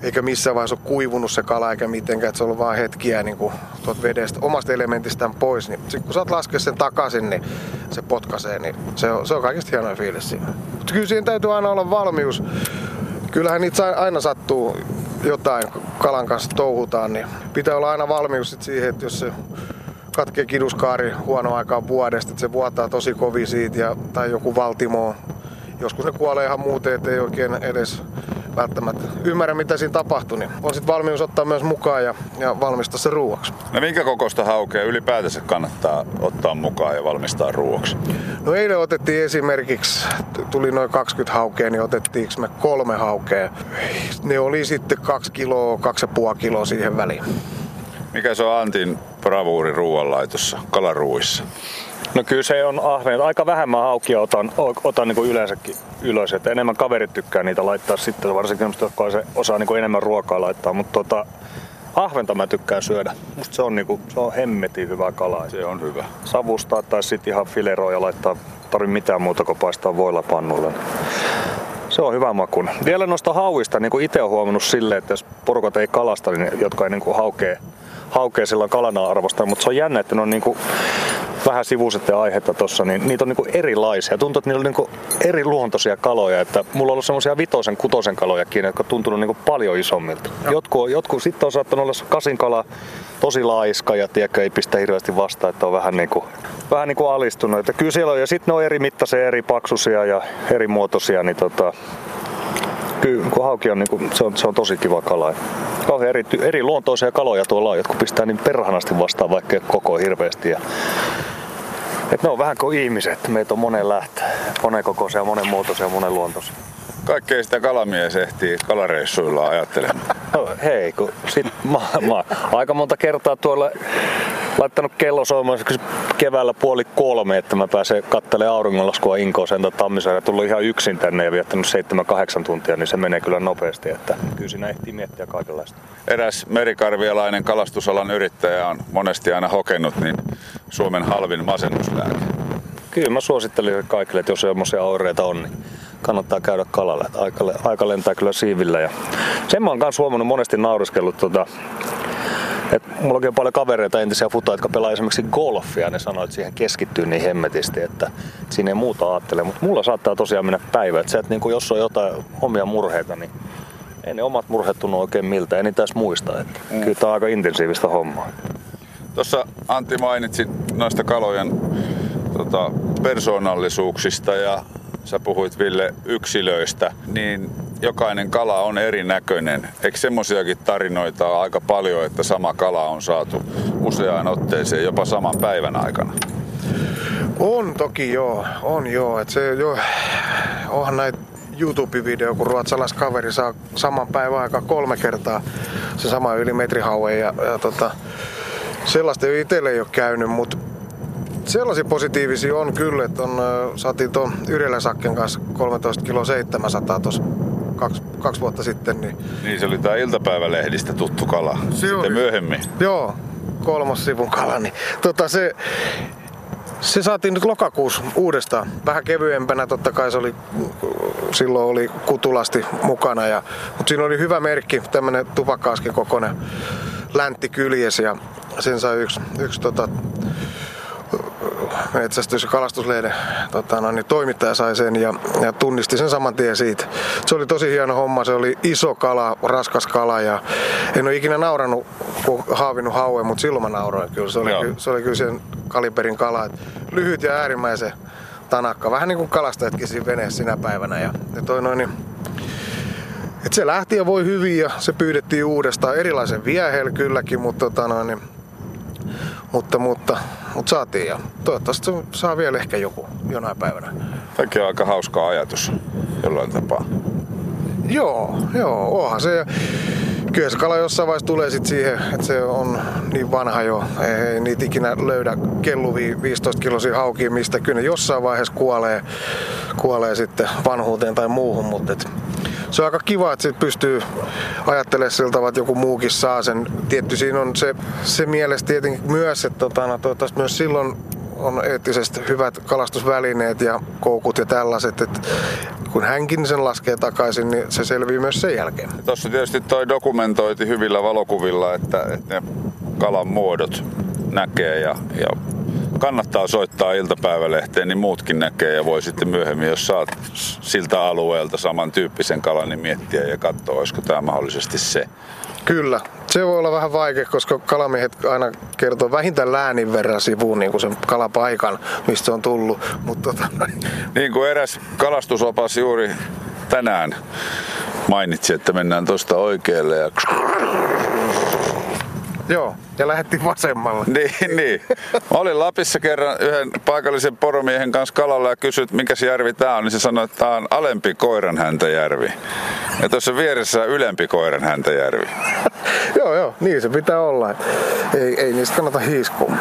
eikä missään vaiheessa ole kuivunut se kala eikä mitenkään, että se on ollut vaan hetkiä niin kuin tuot vedestä, omasta elementistään pois. Niin sit kun saat laskea sen takaisin, niin se potkaisee, niin se on, se on kaikista hienoin fiilis siinä. Mutta kyllä siinä täytyy aina olla valmius. Kyllähän niitä aina sattuu jotain, kalan kanssa touhutaan, niin pitää olla aina valmius sit siihen, että jos se katkee kiduskaari huono aikaan vuodesta, että se vuotaa tosi kovin siitä ja, tai joku valtimo. Joskus ne kuolee ihan muuten, ettei oikein edes välttämättä ymmärrä, mitä siinä tapahtui, niin on sitten valmius ottaa myös mukaan ja, ja valmistaa se ruuaksi. No minkä kokoista haukea ylipäätänsä kannattaa ottaa mukaan ja valmistaa ruuaksi? No eilen otettiin esimerkiksi, tuli noin 20 haukea, niin otettiinko me kolme haukea. Ne oli sitten kaksi kiloa, kaksi ja puoli kiloa siihen väliin. Mikä se on Antin bravuuri ruoanlaitossa, kalaruuissa? No kyllä se on ahven. Aika vähän mä haukia otan, otan niin kuin yleensäkin ylös. Että enemmän kaverit tykkää niitä laittaa sitten, varsinkin semmoista, jotka se osaa niin kuin enemmän ruokaa laittaa. Mutta tota, ahventa mä tykkään syödä. Musta se on, niin kuin, se on hemmetin hyvä kala. Se on hyvä. Savustaa tai sitten ihan fileroa ja laittaa, tarvi mitään muuta kuin paistaa voilla pannulle. Se on hyvä maku. Vielä noista hauista, niin kuin itse olen huomannut silleen, että jos porukat ei kalasta, niin jotka ei niin kuin haukee, haukee silloin kalana arvosta, mutta se on jännä, että ne on niin kuin vähän sivuiset ja aihetta tuossa, niin niitä on niin erilaisia. Tuntuu, että niillä on niin eri luontoisia kaloja. Että mulla on ollut semmoisia vitosen, kutosen kalojakin, jotka on tuntunut niin paljon isommilta. Jotkut, jotkut sitten on saattanut olla kasinkala tosi laiska ja tiedätkö, ei pistä hirveästi vastaan, että on vähän niin kuin, vähän niin kuin alistunut. Että kyllä siellä on, ja sitten ne on eri mittaisia, eri paksusia ja eri muotoisia, niin tota, kyllä kun hauki on, niin kuin, se on, se on tosi kiva kala. Kauhean eri, eri luontoisia kaloja tuolla on, jotka pistää niin perhanasti vastaan, vaikka koko hirveästi. Ja, et ne on vähän kuin ihmiset, meitä on monen lähtö, monen kokoisia, monen muotoisia, monen luontoisia. Kaikkea sitä kalamies ehtii kalareissuilla ajattelemaan. No, hei, kun sit mä, mä, aika monta kertaa tuolla laittanut kello soimaan keväällä puoli kolme, että mä pääsen kattelemaan auringonlaskua Inkoon sen Tammisaari ja tullut ihan yksin tänne ja viettänyt 7-8 tuntia, niin se menee kyllä nopeasti, että kyllä siinä ehtii miettiä kaikenlaista. Eräs merikarvialainen kalastusalan yrittäjä on monesti aina hokenut, niin Suomen halvin masennuslääke. Kyllä mä suosittelisin kaikille, että jos semmoisia oireita on, niin kannattaa käydä kalalla. Että aika, aika lentää kyllä siivillä. Ja sen mä oon kanssa huomannut monesti nauriskellut tota, et mulla on paljon kavereita, entisiä futoja, jotka pelaa esimerkiksi golfia. Ne sanoo, että siihen keskittyy niin hemmetisti, että, siinä ei muuta ajattele. Mutta mulla saattaa tosiaan mennä päivä. Että se, että niin jos on jotain omia murheita, niin ei ne omat murheet tunnu oikein miltä. En niitä edes muista. Että mm. Kyllä tämä on aika intensiivistä hommaa. Tuossa Antti mainitsi noista kalojen tota, persoonallisuuksista ja sä puhuit Ville yksilöistä, niin jokainen kala on erinäköinen. Eikö semmoisiakin tarinoita ole aika paljon, että sama kala on saatu useaan otteeseen jopa saman päivän aikana? On toki joo, on joo. Et se jo, onhan näitä YouTube-video, kun ruotsalaiskaveri saa saman päivän aika kolme kertaa se sama yli metrihaue ja, ja tota, sellaista ei itselle ei ole käynyt, mutta sellaisia positiivisia on kyllä, että on, saatiin tuon Yrjälä Sakken kanssa 13 kilo 700 tuossa kaksi, kaksi vuotta sitten. Niin, niin se oli tämä iltapäivälehdistä tuttu kala. Se sitten oli, myöhemmin. Joo, kolmas sivun kala. Niin, tota se, se saatiin nyt lokakuussa uudestaan. Vähän kevyempänä totta kai se oli, silloin oli kutulasti mukana. Ja, mutta siinä oli hyvä merkki, tämmönen tupakkaaskin kokoinen läntti kyljes ja sen sai yksi, yksi tota, metsästys- ja kalastuslehden tota, no, niin toimittaja sai sen ja, ja, tunnisti sen saman tien siitä. Se oli tosi hieno homma, se oli iso kala, raskas kala ja en ole ikinä naurannut, kun haavinut hauen, mutta silloin mä nauroin kyllä. Se oli, ky, se oli kyllä sen kaliberin kala, Et lyhyt ja äärimmäisen tanakka. Vähän niin kuin kalastajatkin siinä veneessä sinä päivänä. Ja, ja toi noin, niin, et se lähti ja voi hyvin ja se pyydettiin uudestaan erilaisen viehel kylläkin, mutta tota noin, niin mutta, mutta, mutta saatiin ja toivottavasti saa vielä ehkä joku jonain päivänä. Tämäkin on aika hauska ajatus jollain tapaa. Joo, joo, onhan se. Kyllä se kala jossain vaiheessa tulee sit siihen, että se on niin vanha jo. Ei niitä ikinä löydä kelluvia 15 kilosia haukia, mistä kyllä ne jossain vaiheessa kuolee, kuolee sitten vanhuuteen tai muuhun. Mutta et se on aika kiva, että sit pystyy ajattelemaan siltä tavalla, että joku muukin saa sen. Tietty siinä on se, se mielessä tietenkin myös, että tota, no, toivottavasti myös silloin on eettisesti hyvät kalastusvälineet ja koukut ja tällaiset, että kun hänkin sen laskee takaisin, niin se selvii myös sen jälkeen. Tuossa tietysti toi dokumentoiti hyvillä valokuvilla, että, että ne kalan muodot näkee ja, ja kannattaa soittaa iltapäivälehteen, niin muutkin näkee ja voi sitten myöhemmin, jos saat siltä alueelta samantyyppisen kalan, niin miettiä ja katsoa, olisiko tämä mahdollisesti se. Kyllä. Se voi olla vähän vaikea, koska kalamiehet aina kertoo vähintään läänin verran sivuun niin kuin sen kalapaikan, mistä on tullut. Mutta tota... Niin kuin eräs kalastusopas juuri tänään mainitsi, että mennään tuosta oikealle ja Joo, ja lähdettiin vasemmalle. Niin, niin. Mä olin Lapissa kerran yhden paikallisen poromiehen kanssa kalalla ja kysyt, mikä se järvi tää on, niin se sanoi, että tää on alempi koiranhäntäjärvi. Ja tuossa vieressä on ylempi koiranhäntäjärvi. joo, joo, niin se pitää olla. Ei, ei niistä kannata hiiskua.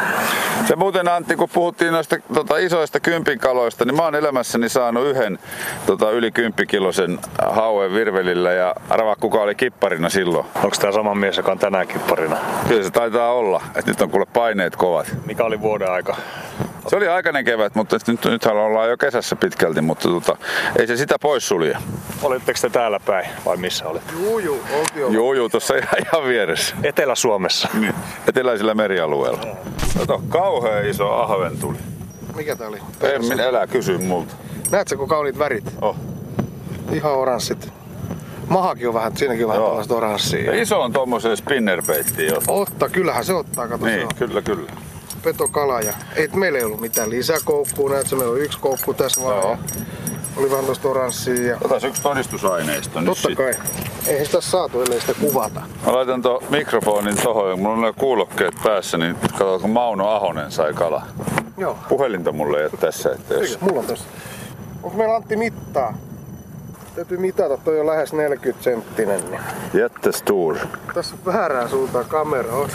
Se muuten Antti, kun puhuttiin noista tota, isoista kympinkaloista, niin mä oon elämässäni saanut yhden tota, yli kymppikilosen hauen virvelillä ja arvaa kuka oli kipparina silloin. Onko tämä sama mies, joka on tänään kipparina? Kyllä se taitaa olla, että nyt on kuule paineet kovat. Mikä oli vuoden aika? Se oli aikainen kevät, mutta nyt, nythän ollaan jo kesässä pitkälti, mutta tota, ei se sitä pois sulje. Olitteko te täällä päin vai missä oli? Juu, juu, oltiin. Juu, juu, tuossa ihan, ihan vieressä. Etelä-Suomessa. Niin, eteläisellä merialueella. Kato, kauhean iso ahven tuli. Mikä tää oli? En minä elää kysy multa. Näetkö, kun kauniit värit? Oh. Ihan oranssit. Mahakin on vähän, siinäkin on vähän Joo. tällaista oranssia. Ja iso on tommoseen spinnerbaittiin jo. Otta, kyllähän se ottaa, kato se Niin, on. kyllä, kyllä. petokala ja ei meillä ei ollut mitään lisäkoukkua, näet meillä on yksi koukku tässä vaan. Joo. Ja Oli vähän tosta oranssia ja Otas yksi todistusaineisto nyt totta sit. kai. Eihän sitä saatu, ellei sitä kuvata. Mä laitan tuon mikrofonin tohon ja mulla on ne kuulokkeet päässä, niin kato kun Mauno Ahonen sai kala. Joo. Puhelinta mulle ei ole tässä, että jos... Mulla on tossa. Onko meillä Antti mittaa? Täytyy mitata, toi on lähes 40 senttinen. Niin. Jättestur. Tässä on väärään suuntaan kamera. on.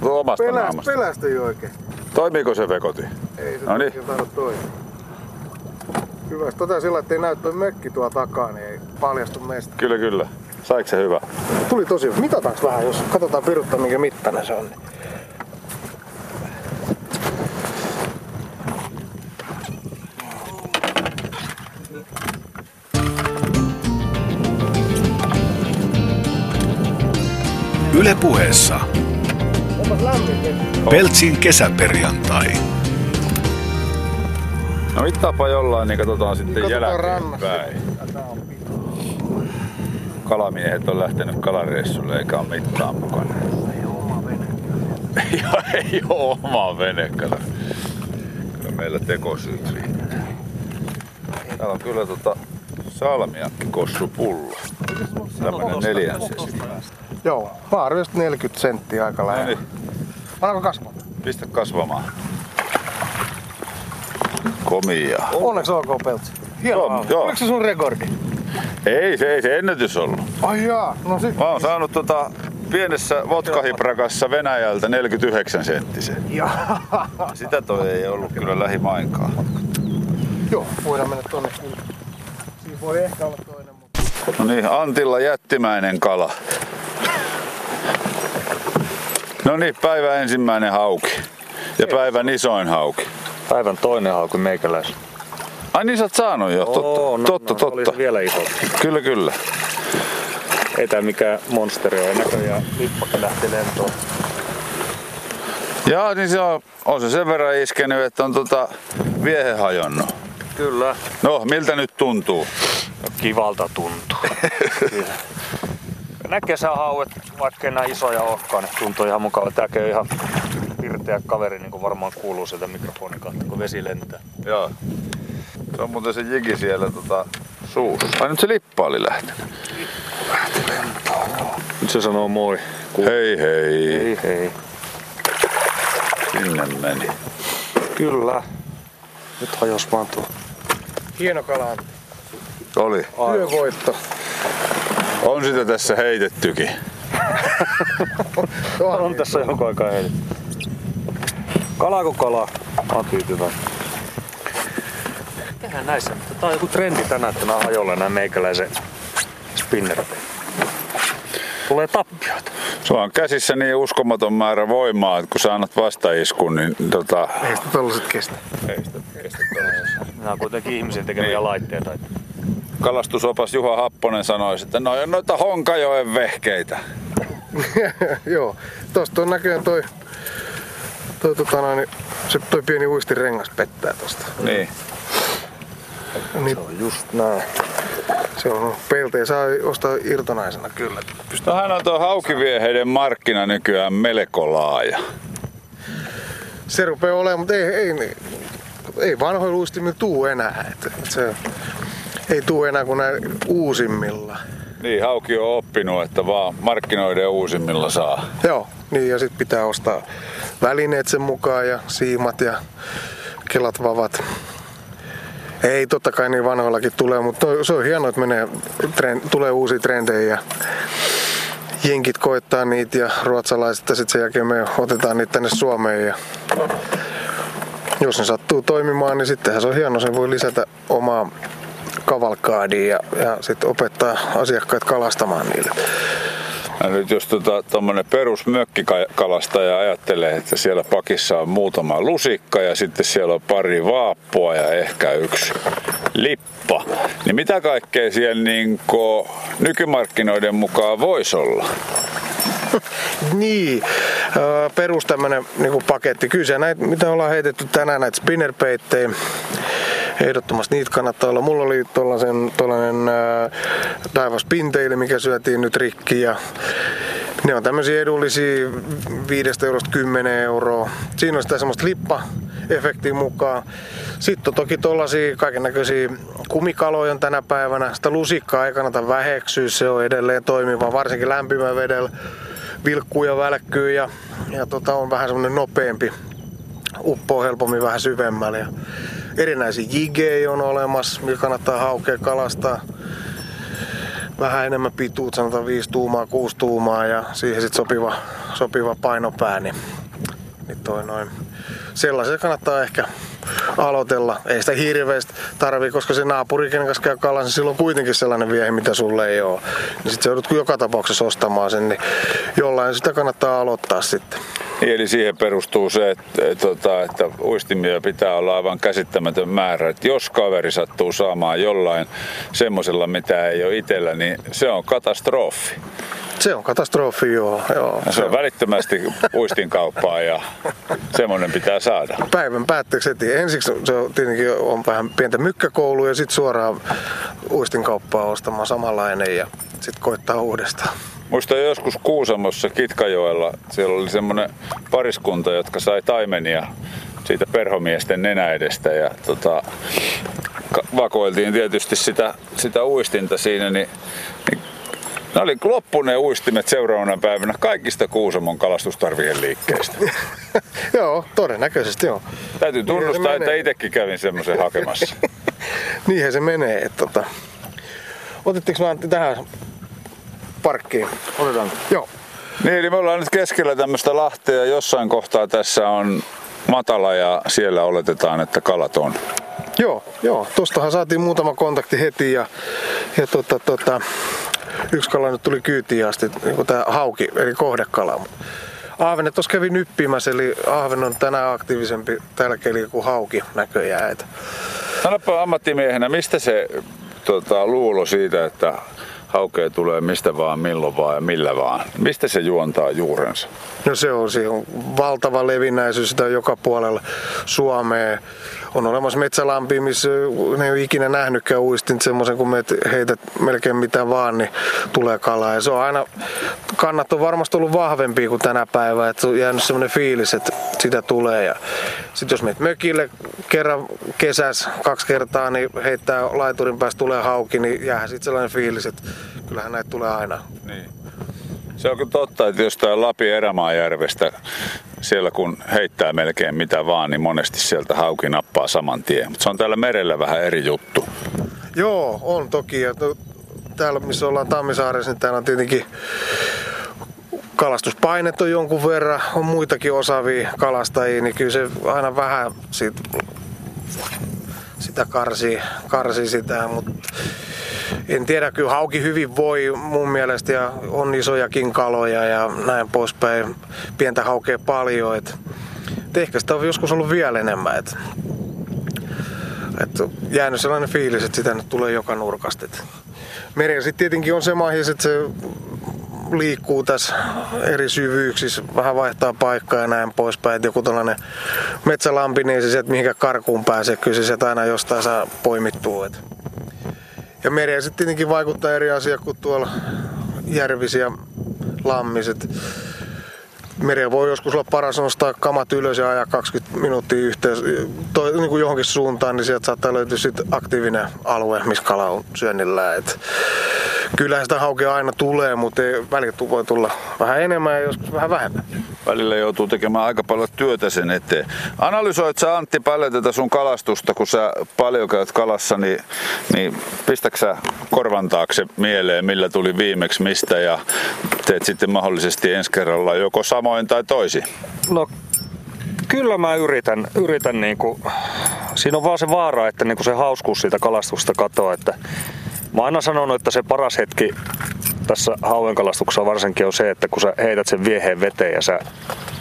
Tuo omasta peläst, naamasta. pelästyi oikein. Toimiiko se vekoti? Ei se No niin. tahdo toimia. Hyvä. Tota sillä, ettei näy toi mökki tuolla takaa, niin ei paljastu meistä. Kyllä, kyllä. Saiko se hyvä? Tuli tosi. Mitataanko vähän, jos katsotaan piruttaa minkä mittainen se on. Niin. Yle puheessa. Peltsin kesäperjantai. No mittaapa jollain, niin katsotaan sitten katsotaan rannassa. jälkeenpäin. Kalamiehet on lähtenyt kalareissulle eikä ole mittaan mukana. Ei oo, ei oo oma vene, kato. Kyllä meillä tekosyyt riittää. Täällä on kyllä tota salmiakki kossu pullo. Tämmönen neljän sesin. Joo, mä arvioin 40 senttiä aika No lähellä. niin, Alko kasvaa? pistä kasvamaan. Komia. Onneksi olkoon Peltsi. Hienoa. Joo, joo. Oliko se sun rekordi? Ei se, ei se ennätys ollut. Ai jaa, no sit. Mä oon saanut tota pienessä vodkahiprakassa Venäjältä 49 senttisen. Jaa. Sitä toi ei ollut kyllä lähimainkaan. Joo, voidaan mennä tonne kyllä. Siinä voi ehkä olla toinen, mutta... No niin, Antilla jättimäinen kala. No niin, päivän ensimmäinen hauki. Ja päivän isoin hauki. Päivän toinen hauki meikäläis. Ai niin sä oot saanut jo, totta, Oo, no, totta, no, Oli totta. se vielä iso. Kyllä, kyllä. Ei tää mikään monsteri ole näköjään. Lippakin lähti lentoon. Ja niin se on, on se sen verran iskenyt, että on tota viehe hajonnut. Kyllä. No, miltä nyt tuntuu? No, kivalta tuntuu. Kyllä. Nämä kesähauet, vaikka enää isoja olekaan, niin tuntuu ihan mukava. Tääkin on ihan pirteä kaveri, niin kuin varmaan kuuluu sieltä mikrofonin kautta, kun vesi lentää. Joo. Se on muuten se jigi siellä tota, suussa. Ai nyt se lippa oli lähtenyt. Nyt se sanoo moi. Ku- Hei hei. Hei hei. Sinne meni. Kyllä. Nyt hajos vaan tuo. Hieno kala. Oli. Työvoitto. On sitä tässä heitettykin. On tässä jonkun aikaa heitetty. Kala kuin kala. Mä oon tyytyväinen. Tehdään näissä. Tää on joku trendi tänään, että nämä hajolla nämä meikäläisen spinnerit. Tulee tappioita. Sulla on käsissä niin uskomaton määrä voimaa, että kun sä annat vastaiskun, niin tota, Ei sitä tollaset kestä. ei sitä kestä Nämä on kuitenkin ihmisen tekemiä Niin. laitteita. Kalastusopas Juha Happonen sanoi, että no on noita Honkajoen vehkeitä. Joo, tosta on näköjään toi, toi, tota noin, se toi pieni uistirengas pettää tosta. Niin. Niin, on just näin. se on peltejä, saa ostaa irtonaisena kyllä. No hän on tuo haukivieheiden markkina nykyään melko laaja. Se rupeaa olemaan, mutta ei, ei, ei vanhoilla uistimilla tuu enää. Et, et se, ei tuu enää kuin näin uusimmilla. Niin, hauki on oppinut, että vaan markkinoiden uusimmilla saa. Joo, niin ja sitten pitää ostaa välineet sen mukaan ja siimat ja kelat vavat. Ei totta kai niin vanhoillakin tulee, mutta se on hienoa, että menee, trend, tulee uusia trendejä ja jenkit koittaa niitä ja ruotsalaiset ja sitten sen jälkeen me otetaan niitä tänne Suomeen ja jos ne sattuu toimimaan, niin sittenhän se on hieno, se voi lisätä omaa kavalkaadia ja, ja sitten opettaa asiakkaat kalastamaan niille. No nyt jos tuommoinen tota, perus mökkikalastaja ajattelee, että siellä pakissa on muutama lusikka ja sitten siellä on pari vaappua ja ehkä yksi lippa, niin mitä kaikkea siellä niin nykymarkkinoiden mukaan voisi olla? niin, perus tämmönen niin paketti. Kyllä näitä, mitä ollaan heitetty tänään, näitä spinnerpeittejä, ehdottomasti niitä kannattaa olla. Mulla oli tollanen äh, taivas pinteille, mikä syötiin nyt rikki ja ne on tämmöisiä edullisia 5 eurosta 10 euroa. Siinä on sitä semmoista lippa efektiä mukaan. Sitten on toki tollasia kaiken näköisiä kumikaloja on tänä päivänä. Sitä lusikkaa ei kannata väheksyä, se on edelleen toimiva, varsinkin lämpimän vedellä vilkkuu ja välkkyy ja, ja tota, on vähän semmonen nopeampi, uppoo helpommin vähän syvemmälle. Ja erinäisiä jigejä on olemassa, mikä kannattaa haukea kalastaa. Vähän enemmän pituut, sanotaan 5 tuumaa, 6 tuumaa ja siihen sitten sopiva, sopiva painopää, niin, niin toi noin. Sellaisen kannattaa ehkä aloitella. Ei sitä hirveästi tarvii, koska se naapuri, kenen kanssa käy kalan, niin silloin kuitenkin sellainen viehi, mitä sulle ei ole. Niin sitten joudut joka tapauksessa ostamaan sen, niin jollain sitä kannattaa aloittaa sitten. Niin, eli siihen perustuu se, että, että, tota, että uistimia pitää olla aivan käsittämätön määrä. Että jos kaveri sattuu saamaan jollain semmoisella, mitä ei ole itsellä, niin se on katastrofi. Se on katastrofi, joo. joo se, se on, välittömästi uistin kauppaa ja semmoinen pitää saada. Päivän päätteeksi heti. Ensiksi se on tietenkin on vähän pientä mykkäkoulua ja sitten suoraan uistin kauppaa ostamaan samanlainen ja sitten koittaa uudestaan. Muistan joskus Kuusamossa Kitkajoella, siellä oli semmoinen pariskunta, jotka sai taimenia siitä perhomiesten nenä edestä ja tota, vakoiltiin tietysti sitä, sitä uistinta siinä, niin, niin ne oli loppuneet uistimet seuraavana päivänä kaikista Kuusamon kalastustarvien liikkeistä. joo, todennäköisesti joo. Täytyy tunnustaa, että itsekin kävin semmoisen hakemassa. Niinhän se menee. Että, tota... Otettiinko mä Antti tähän parkkiin? Otetaan. Joo. Niin, eli me ollaan nyt keskellä tämmöistä lahtea. Jossain kohtaa tässä on matala ja siellä oletetaan, että kalat on. Joo, joo. Tostahan saatiin muutama kontakti heti ja, ja tota, tota, yksi kala nyt tuli kyytiin asti, niin tämä hauki, eli kohdekala. Ahvenet tuossa kävi nyppimässä, eli ahven on tänään aktiivisempi tällä kelillä kuin hauki näköjään. Sanoppa ammattimiehenä, mistä se tota, luulo siitä, että haukea tulee mistä vaan, milloin vaan ja millä vaan. Mistä se juontaa juurensa? No se on, se on valtava levinnäisyys sitä joka puolella Suomea on olemassa metsälampi, missä ne ei ole ikinä nähnytkään uistin semmoisen, kun meet heität melkein mitä vaan, niin tulee kalaa. Ja se on aina, kannat on varmasti ollut vahvempi kuin tänä päivänä, että on jäänyt semmoinen fiilis, että sitä tulee. Ja sitten jos meet mökille kerran kesäs kaksi kertaa, niin heittää laiturin päästä tulee hauki, niin jää sitten sellainen fiilis, että kyllähän näitä tulee aina. Niin. Se on totta, että jostain Lapin Erämaajärvestä siellä kun heittää melkein mitä vaan, niin monesti sieltä hauki nappaa saman tien. Mutta se on täällä merellä vähän eri juttu. Joo, on toki. Ja täällä missä ollaan Tammisaaressa, niin täällä on tietenkin kalastuspainet on jonkun verran, on muitakin osaavia kalastajia, niin kyllä se aina vähän siitä, sitä karsii, karsii sitä, mutta en tiedä, kyllä hauki hyvin voi mun mielestä ja on isojakin kaloja ja näin poispäin. Pientä haukea paljon. Et, et ehkä sitä on joskus ollut vielä enemmän. Et, et jäänyt sellainen fiilis, että sitä nyt tulee joka nurkasta. Meri sitten tietenkin on se mahis, että se liikkuu tässä eri syvyyksissä, vähän vaihtaa paikkaa ja näin poispäin. Et joku tällainen metsälampi, niin se sieltä mihinkä karkuun pääsee, kyllä se aina jostain saa poimittua. Et. Ja mereen sitten tietenkin vaikuttaa eri asia kuin tuolla järvisiä lammiset. Mereen voi joskus olla paras nostaa kamat ylös ja ajaa 20 minuuttia yhteen toi, niin kuin johonkin suuntaan, niin sieltä saattaa löytyä sitten aktiivinen alue, missä kala on syönnillä. Et kyllähän sitä haukea aina tulee, mutta välillä voi tulla vähän enemmän ja joskus vähän vähemmän. Välillä joutuu tekemään aika paljon työtä sen eteen. Analysoit sä Antti paljon tätä sun kalastusta, kun sä paljon käyt kalassa, niin, niin pistäksä sä korvan taakse mieleen, millä tuli viimeksi mistä ja teet sitten mahdollisesti ensi kerralla joko samoin tai toisin? No kyllä mä yritän, yritän niinku, siinä on vaan se vaara, että niinku se hauskuus siitä kalastusta katoaa, että Mä aina sanonut, että se paras hetki tässä hauenkalastuksessa varsinkin on se, että kun sä heität sen vieheen veteen ja sä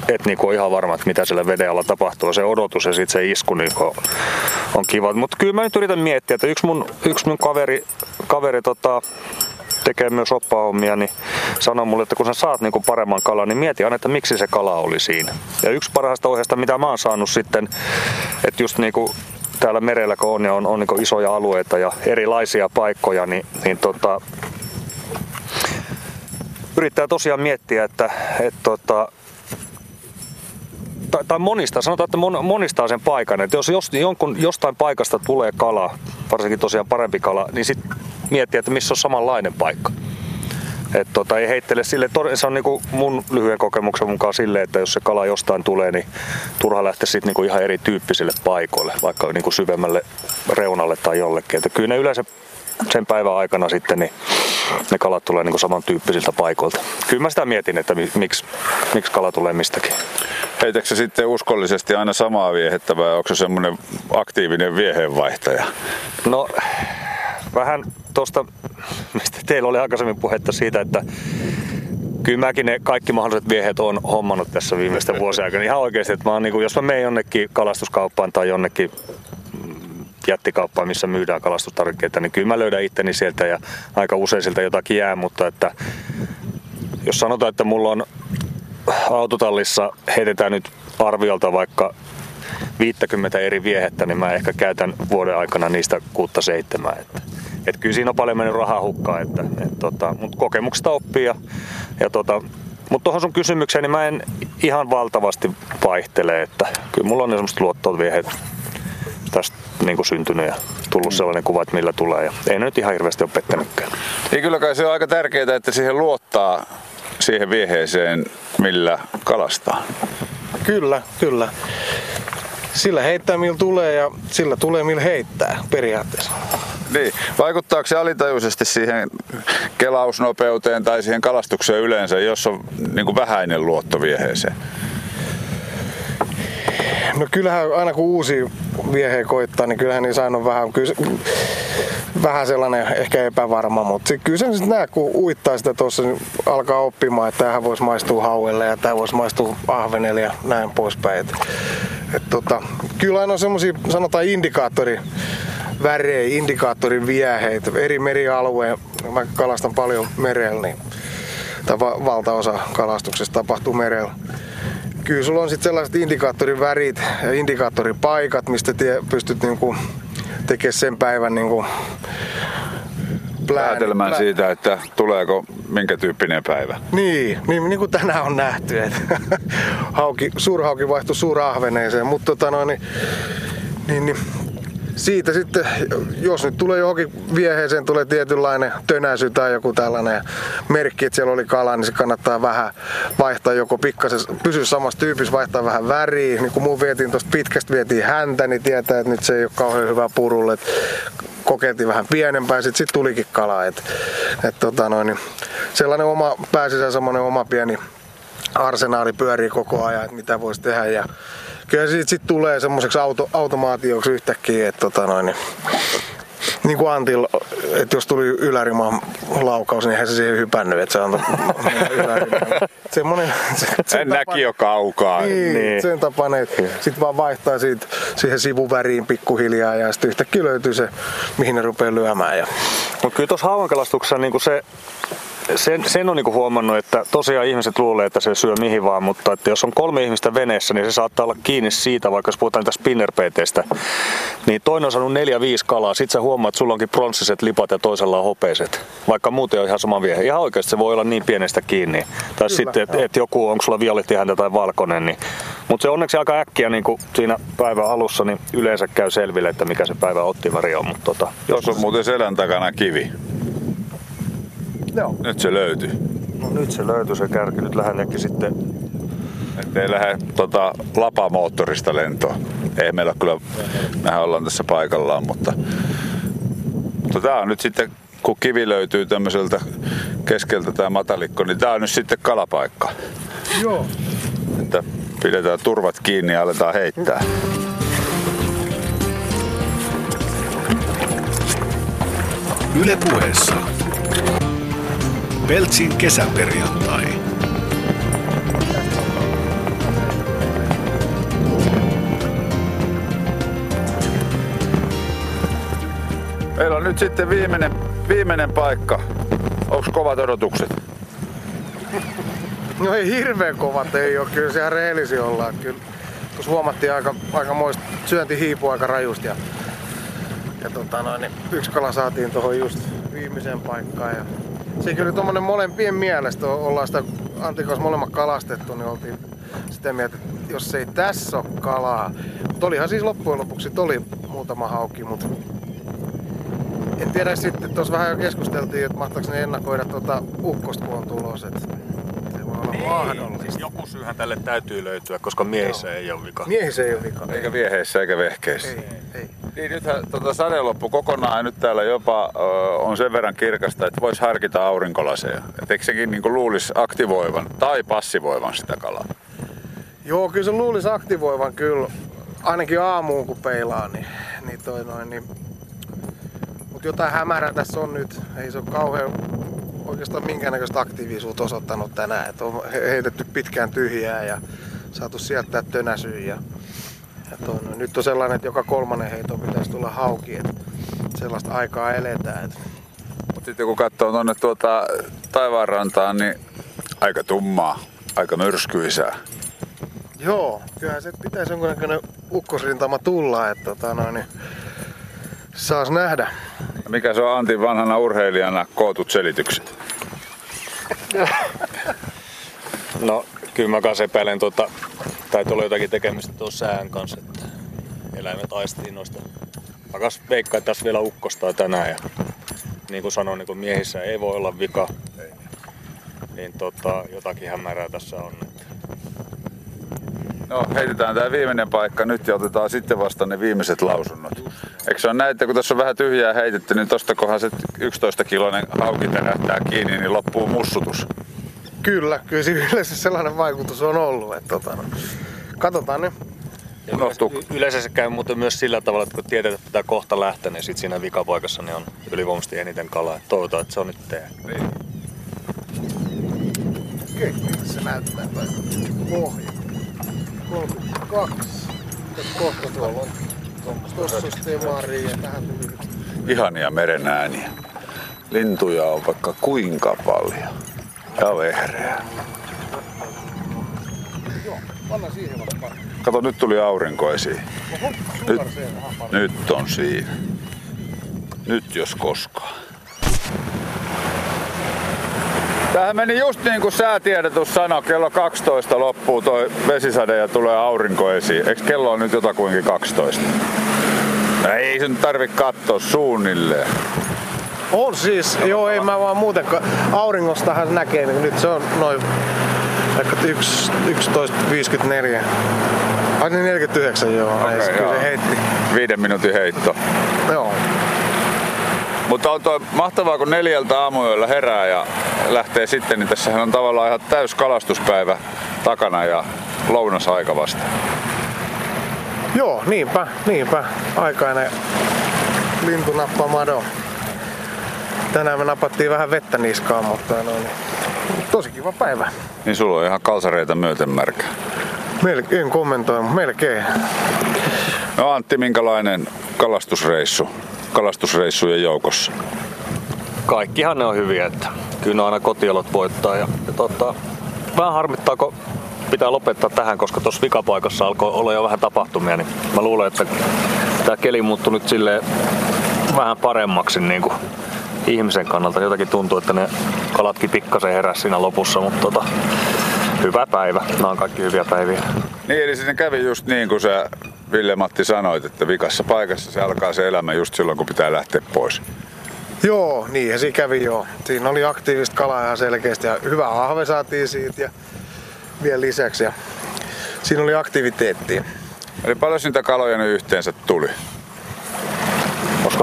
et niinku ihan varma, että mitä sillä veden alla tapahtuu. Se odotus ja sitten se isku niinku on kiva. Mutta kyllä mä nyt yritän miettiä, että yksi mun, yksi mun kaveri, kaveri tota, tekee myös oppahommia, niin sanoi mulle, että kun sä saat niinku paremman kalan, niin mieti aina, että miksi se kala oli siinä. Ja yksi parhaista ohjeista, mitä mä oon saanut sitten, että just niinku täällä merellä kun on ja on, on niin isoja alueita ja erilaisia paikkoja, niin, niin tota, yrittää tosiaan miettiä, että, että tota, tai, tai monista, sanotaan, että mon, monistaa sen paikan. Että jos, jos jonkun, jostain paikasta tulee kala, varsinkin tosiaan parempi kala, niin sitten miettiä, että missä on samanlainen paikka. Et tota, ei heittele sille, se on niinku mun lyhyen kokemuksen mukaan sille, että jos se kala jostain tulee, niin turha lähteä sitten niinku ihan erityyppisille paikoille, vaikka niinku syvemmälle reunalle tai jollekin. Et kyllä ne yleensä sen päivän aikana sitten niin ne kalat tulee niinku samantyyppisiltä paikoilta. Kyllä mä sitä mietin, että miksi, miksi kala tulee mistäkin. Heitäkö se sitten uskollisesti aina samaa viehettä vai onko se semmoinen aktiivinen vieheenvaihtaja? No vähän tuosta, mistä teillä oli aikaisemmin puhetta siitä, että kyllä mäkin ne kaikki mahdolliset viehet on hommannut tässä viimeisten vuosien aikana. Ihan oikeasti, että mä oon, niin kuin, jos mä menen jonnekin kalastuskauppaan tai jonnekin jättikauppaan, missä myydään kalastustarvikkeita, niin kyllä mä löydän itteni sieltä ja aika usein sieltä jotakin jää, mutta että jos sanotaan, että mulla on autotallissa heitetään nyt arviolta vaikka 50 eri viehettä, niin mä ehkä käytän vuoden aikana niistä kuutta seitsemää. Että, et kyllä siinä on paljon mennyt rahaa hukkaan, että, et, tota, mutta kokemuksesta oppii. Ja, ja tota, mutta tuohon sun kysymykseen, niin mä en ihan valtavasti vaihtele, että kyllä mulla on semmoista luottoviehet tästä niin kuin syntynyt ja tullut mm. sellainen kuva, että millä tulee. Ja ei ne nyt ihan hirveästi ole pettänytkään. Niin kyllä kai se on aika tärkeää, että siihen luottaa siihen vieheeseen, millä kalastaa. Kyllä, kyllä. Sillä heittää millä tulee ja sillä tulee millä heittää periaatteessa. Niin. Vaikuttaako se alitajuisesti siihen kelausnopeuteen tai siihen kalastukseen yleensä, jos on niin kuin vähäinen luotto vieheeseen? No kyllähän aina kun uusi viehe koittaa, niin kyllähän niin aina on vähän, kyllä, vähän sellainen ehkä epävarma, mutta kyllä sen sitten näe, kun uittaa sitä tuossa, niin alkaa oppimaan, että tämähän voisi maistua hauelle ja tämä voisi maistua ahvenelle ja näin poispäin. Et, tota, kyllä aina on semmoisia, sanotaan indikaattori, värejä, indikaattorin vieheitä, eri merialueen, mä kalastan paljon merellä, niin tai valtaosa kalastuksesta tapahtuu merellä. Kyllä sulla on sitten sellaiset indikaattorin värit ja indikaattorin paikat, mistä tie, pystyt niinku tekemään sen päivän niinku Päätelmän plään. siitä, että tuleeko minkä tyyppinen päivä. Niin, niin, niin kuin tänään on nähty, että hauki, suurhauki vaihtui suurahveneeseen, mutta tota noin, niin, niin, niin siitä sitten, jos nyt tulee johonkin vieheeseen, tulee tietynlainen tönäsy tai joku tällainen merkki, että siellä oli kala, niin se kannattaa vähän vaihtaa joko pikkasen, pysyä samassa tyypissä, vaihtaa vähän väriä. Niin kun mun vietiin tuosta pitkästä vietiin häntä, niin tietää, että nyt se ei ole kauhean hyvä purulle. Kokeiltiin vähän pienempää, sitten sit tulikin kala. Et, et tota noin, niin sellainen oma, pääsisä semmoinen oma pieni arsenaali pyörii koko ajan, että mitä voisi tehdä. Ja kyllä siitä sit tulee semmoiseksi auto, automaatioksi yhtäkkiä, että tota noin, niin, niin kuin Antil, että jos tuli ylärimaan laukaus, niin eihän se siihen hypännyt, että se antoi Semmoinen, se, sen en näki jo kaukaa. Niin, niin. sen tapainen, että sitten vaan vaihtaa siitä, siihen sivuväriin pikkuhiljaa ja sitten yhtäkkiä löytyy se, mihin ne rupeaa lyömään. Ja... Mutta kyllä tuossa hauankalastuksessa niin se sen, sen on niinku huomannut, että tosiaan ihmiset luulee, että se syö mihin vaan, mutta että jos on kolme ihmistä veneessä, niin se saattaa olla kiinni siitä, vaikka jos puhutaan tästä spinner niin toinen on saanut neljä, viisi kalaa, sit sä huomaat, että sulla onkin pronssiset lipat ja toisella on hopeiset, vaikka muuten on ihan sama viehe. Ihan oikeasti se voi olla niin pienestä kiinni. Tai Kyllä, sitten, että et joku, onko sulla violettihäntä tai valkoinen, niin mutta se onneksi aika äkkiä niin kuin siinä päivän alussa niin yleensä käy selville, että mikä se päivä ottivari on. Mutta tota, jos on muuten selän takana kivi. Joo. Nyt se löytyi. No nyt se löytyi se kärki. Nyt lähden sitten ei lähde tota, lapamoottorista lentoon. Ei meillä kyllä, mehän ollaan tässä paikallaan, mutta, mutta tää on nyt sitten, kun kivi löytyy tämmöiseltä keskeltä tämä matalikko, niin tää on nyt sitten kalapaikka. Joo. Että pidetään turvat kiinni ja aletaan heittää. Yle puheessa. Peltsin kesäperjantai. Meillä on nyt sitten viimeinen, viimeinen paikka. Onko kovat odotukset? No ei hirveän kovat ei ole, kyllä siellä rehellisiä ollaan. Kyllä, tuossa huomattiin aika, aika moista syönti hiipua aika rajusti. Ja, ja tota noin, niin yksi kala saatiin tuohon just viimeiseen paikkaan. Ja se kyllä tuommoinen molempien mielestä ollaan sitä Antikos molemmat kalastettu, niin oltiin sitä mieltä, että jos ei tässä ole kalaa. Mutta olihan siis loppujen lopuksi oli muutama hauki, mutta en tiedä sitten, tuossa vähän jo keskusteltiin, että mahtaako ne ennakoida tuota ukkosta, kun on tulos. Että se voi olla mahdollista. Siis joku syyhän tälle täytyy löytyä, koska miehissä Joo. ei ole vika. Miehissä ei ole vika. Eikä vieheissä eikä vehkeissä. Ei, ei. Niin nythän tota sade loppu kokonaan ja nyt täällä jopa ö, on sen verran kirkasta, että voisi harkita aurinkolaseja. Et eikö sekin niin luulisi aktivoivan tai passivoivan sitä kalaa? Joo, kyllä se luulisi aktivoivan kyllä. Ainakin aamuun kun peilaa, niin, niin toi noin. Niin. Mut jotain hämärää tässä on nyt. Ei se ole kauhean oikeastaan minkäännäköistä aktiivisuutta osoittanut tänään. Et on he- heitetty pitkään tyhjää ja saatu sieltä tönäsyä. Ja, ja toi noin. Nyt on sellainen, että joka kolmannen heito pitäisi tulla hauki. Et sellaista aikaa eletään. Et Mutta sitten kun katsoo tuonne tuota taivaanrantaan, niin aika tummaa, aika myrskyisää. Joo, kyllähän se pitäisi jonkunnäköinen ukkosrintama tulla, että tota noin, niin saas nähdä. Ja Mikä se on Antin vanhana urheilijana kootut selitykset? No, kyllä mä kanssa epäilen tuota, tai olla jotakin tekemistä tuon sään kanssa, että eläimet aistii noista. Mä kas veikkaan, että tässä vielä ukkostaa tänään ja niin kuin sanoin, niin kuin miehissä ei voi olla vika. Niin tota, jotakin hämärää tässä on. No heitetään tämä viimeinen paikka nyt ja otetaan sitten vasta ne viimeiset lausunnot. Eikö se ole näin, että kun tässä on vähän tyhjää heitetty, niin tosta kohan se 11 kiloinen hauki tärähtää kiinni, niin loppuu mussutus. Kyllä, kyllä se yleensä sellainen vaikutus on ollut. Että tota, no. Katsotaan nyt. Unohtuu. Y- Yleensä se käy muuten myös sillä tavalla, että kun tiedät, että pitää kohta lähteä, niin sit siinä vikapaikassa niin on ylivoimaisesti eniten kalaa. Toivotaan, että se on nyt teidän. Niin. Miltä se näyttää toi pohja? 32. Tässä kohta tuolla on. Tuossa on Stemari ja tähän tuli nyt. Ihania meren ääniä. Lintuja on vaikka kuinka paljon. Ja vaikka. Kato, nyt tuli aurinko esiin. Nyt, nyt on siinä. Nyt jos koskaan. Tämähän meni just niin kuin säätiedotus sanoi, kello 12 loppuu toi vesisade ja tulee aurinko esiin. Eikö kello on nyt jotakuinkin 12? No ei nyt tarvi katsoa suunnilleen. On siis, joo ei mä vaan muuten, kun auringostahan näkee, niin nyt se on noin ehkä 1, 11.54. Ai niin 49 joo, okay, ei, kyllä joo. se heitti. Viiden minuutin heitto. Joo. Mutta on toi mahtavaa, kun neljältä aamuyöllä herää ja lähtee sitten, niin tässähän on tavallaan ihan täys kalastuspäivä takana ja lounasaika vasta. Joo, niinpä, niinpä. Aikainen lintunappamado. Tänään me napattiin vähän vettä niskaan, mutta no, niin. tosi kiva päivä. Niin sulla on ihan kalsareita myöten märkä. Melkein, en kommentoi, mutta melkein. No Antti, minkälainen kalastusreissu? Kalastusreissujen joukossa. Kaikkihan ne on hyviä, että kyllä ne aina kotiolot voittaa. Ja, ja tota, vähän harmittaa, kun pitää lopettaa tähän, koska tuossa vikapaikassa alkoi olla jo vähän tapahtumia, niin mä luulen, että tämä keli muuttui nyt silleen vähän paremmaksi niin kuin ihmisen kannalta. Jotenkin tuntuu, että ne kalatkin pikkasen heräs siinä lopussa, mutta tota, hyvä päivä. Nämä on kaikki hyviä päiviä. Niin, eli siinä kävi just niin kuin sä Ville-Matti sanoit, että vikassa paikassa se alkaa se elämä just silloin, kun pitää lähteä pois. Joo, niinhän siinä kävi joo. Siinä oli aktiivista kalaa ihan selkeästi ja hyvä ahve saatiin siitä ja vielä lisäksi. Ja siinä oli aktiviteettia. Eli paljon niitä kaloja nyt yhteensä tuli?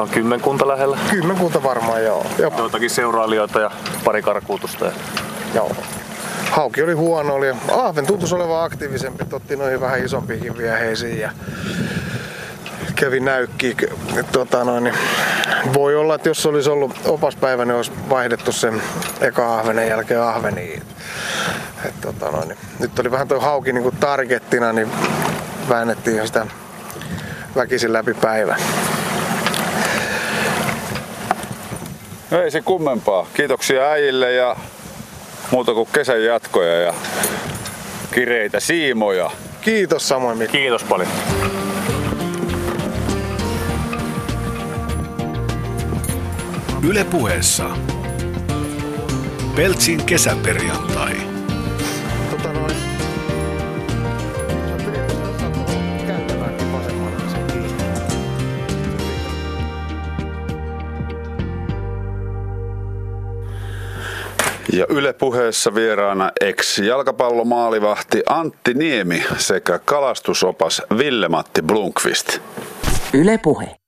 Olisikohan kymmenkunta lähellä? Kymmenkunta varmaan joo. Jopa, Joitakin seurailijoita ja pari karkuutusta. Ja joo. Hauki oli huono, oli. Ahven tuntuisi olevan aktiivisempi, totti noihin vähän isompikin vieheisiin ja kävi näykkiä. Tota noin, niin Voi olla, että jos olisi ollut opaspäivä, niin olisi vaihdettu sen eka ahvenen jälkeen ahveniin. Et, tota noin, niin. Nyt oli vähän tuo hauki niin kuin targettina, niin väännettiin sitä väkisin läpi päivän. No ei se kummempaa. Kiitoksia äijille ja muuta kuin kesän jatkoja ja kireitä siimoja. Kiitos samoin Mikko. Kiitos paljon. Yle puheessa. Peltsin kesäperjantai. Ja Yle puheessa vieraana ex-jalkapallomaalivahti Antti Niemi sekä kalastusopas Ville-Matti Blunkvist. Yle Puhe.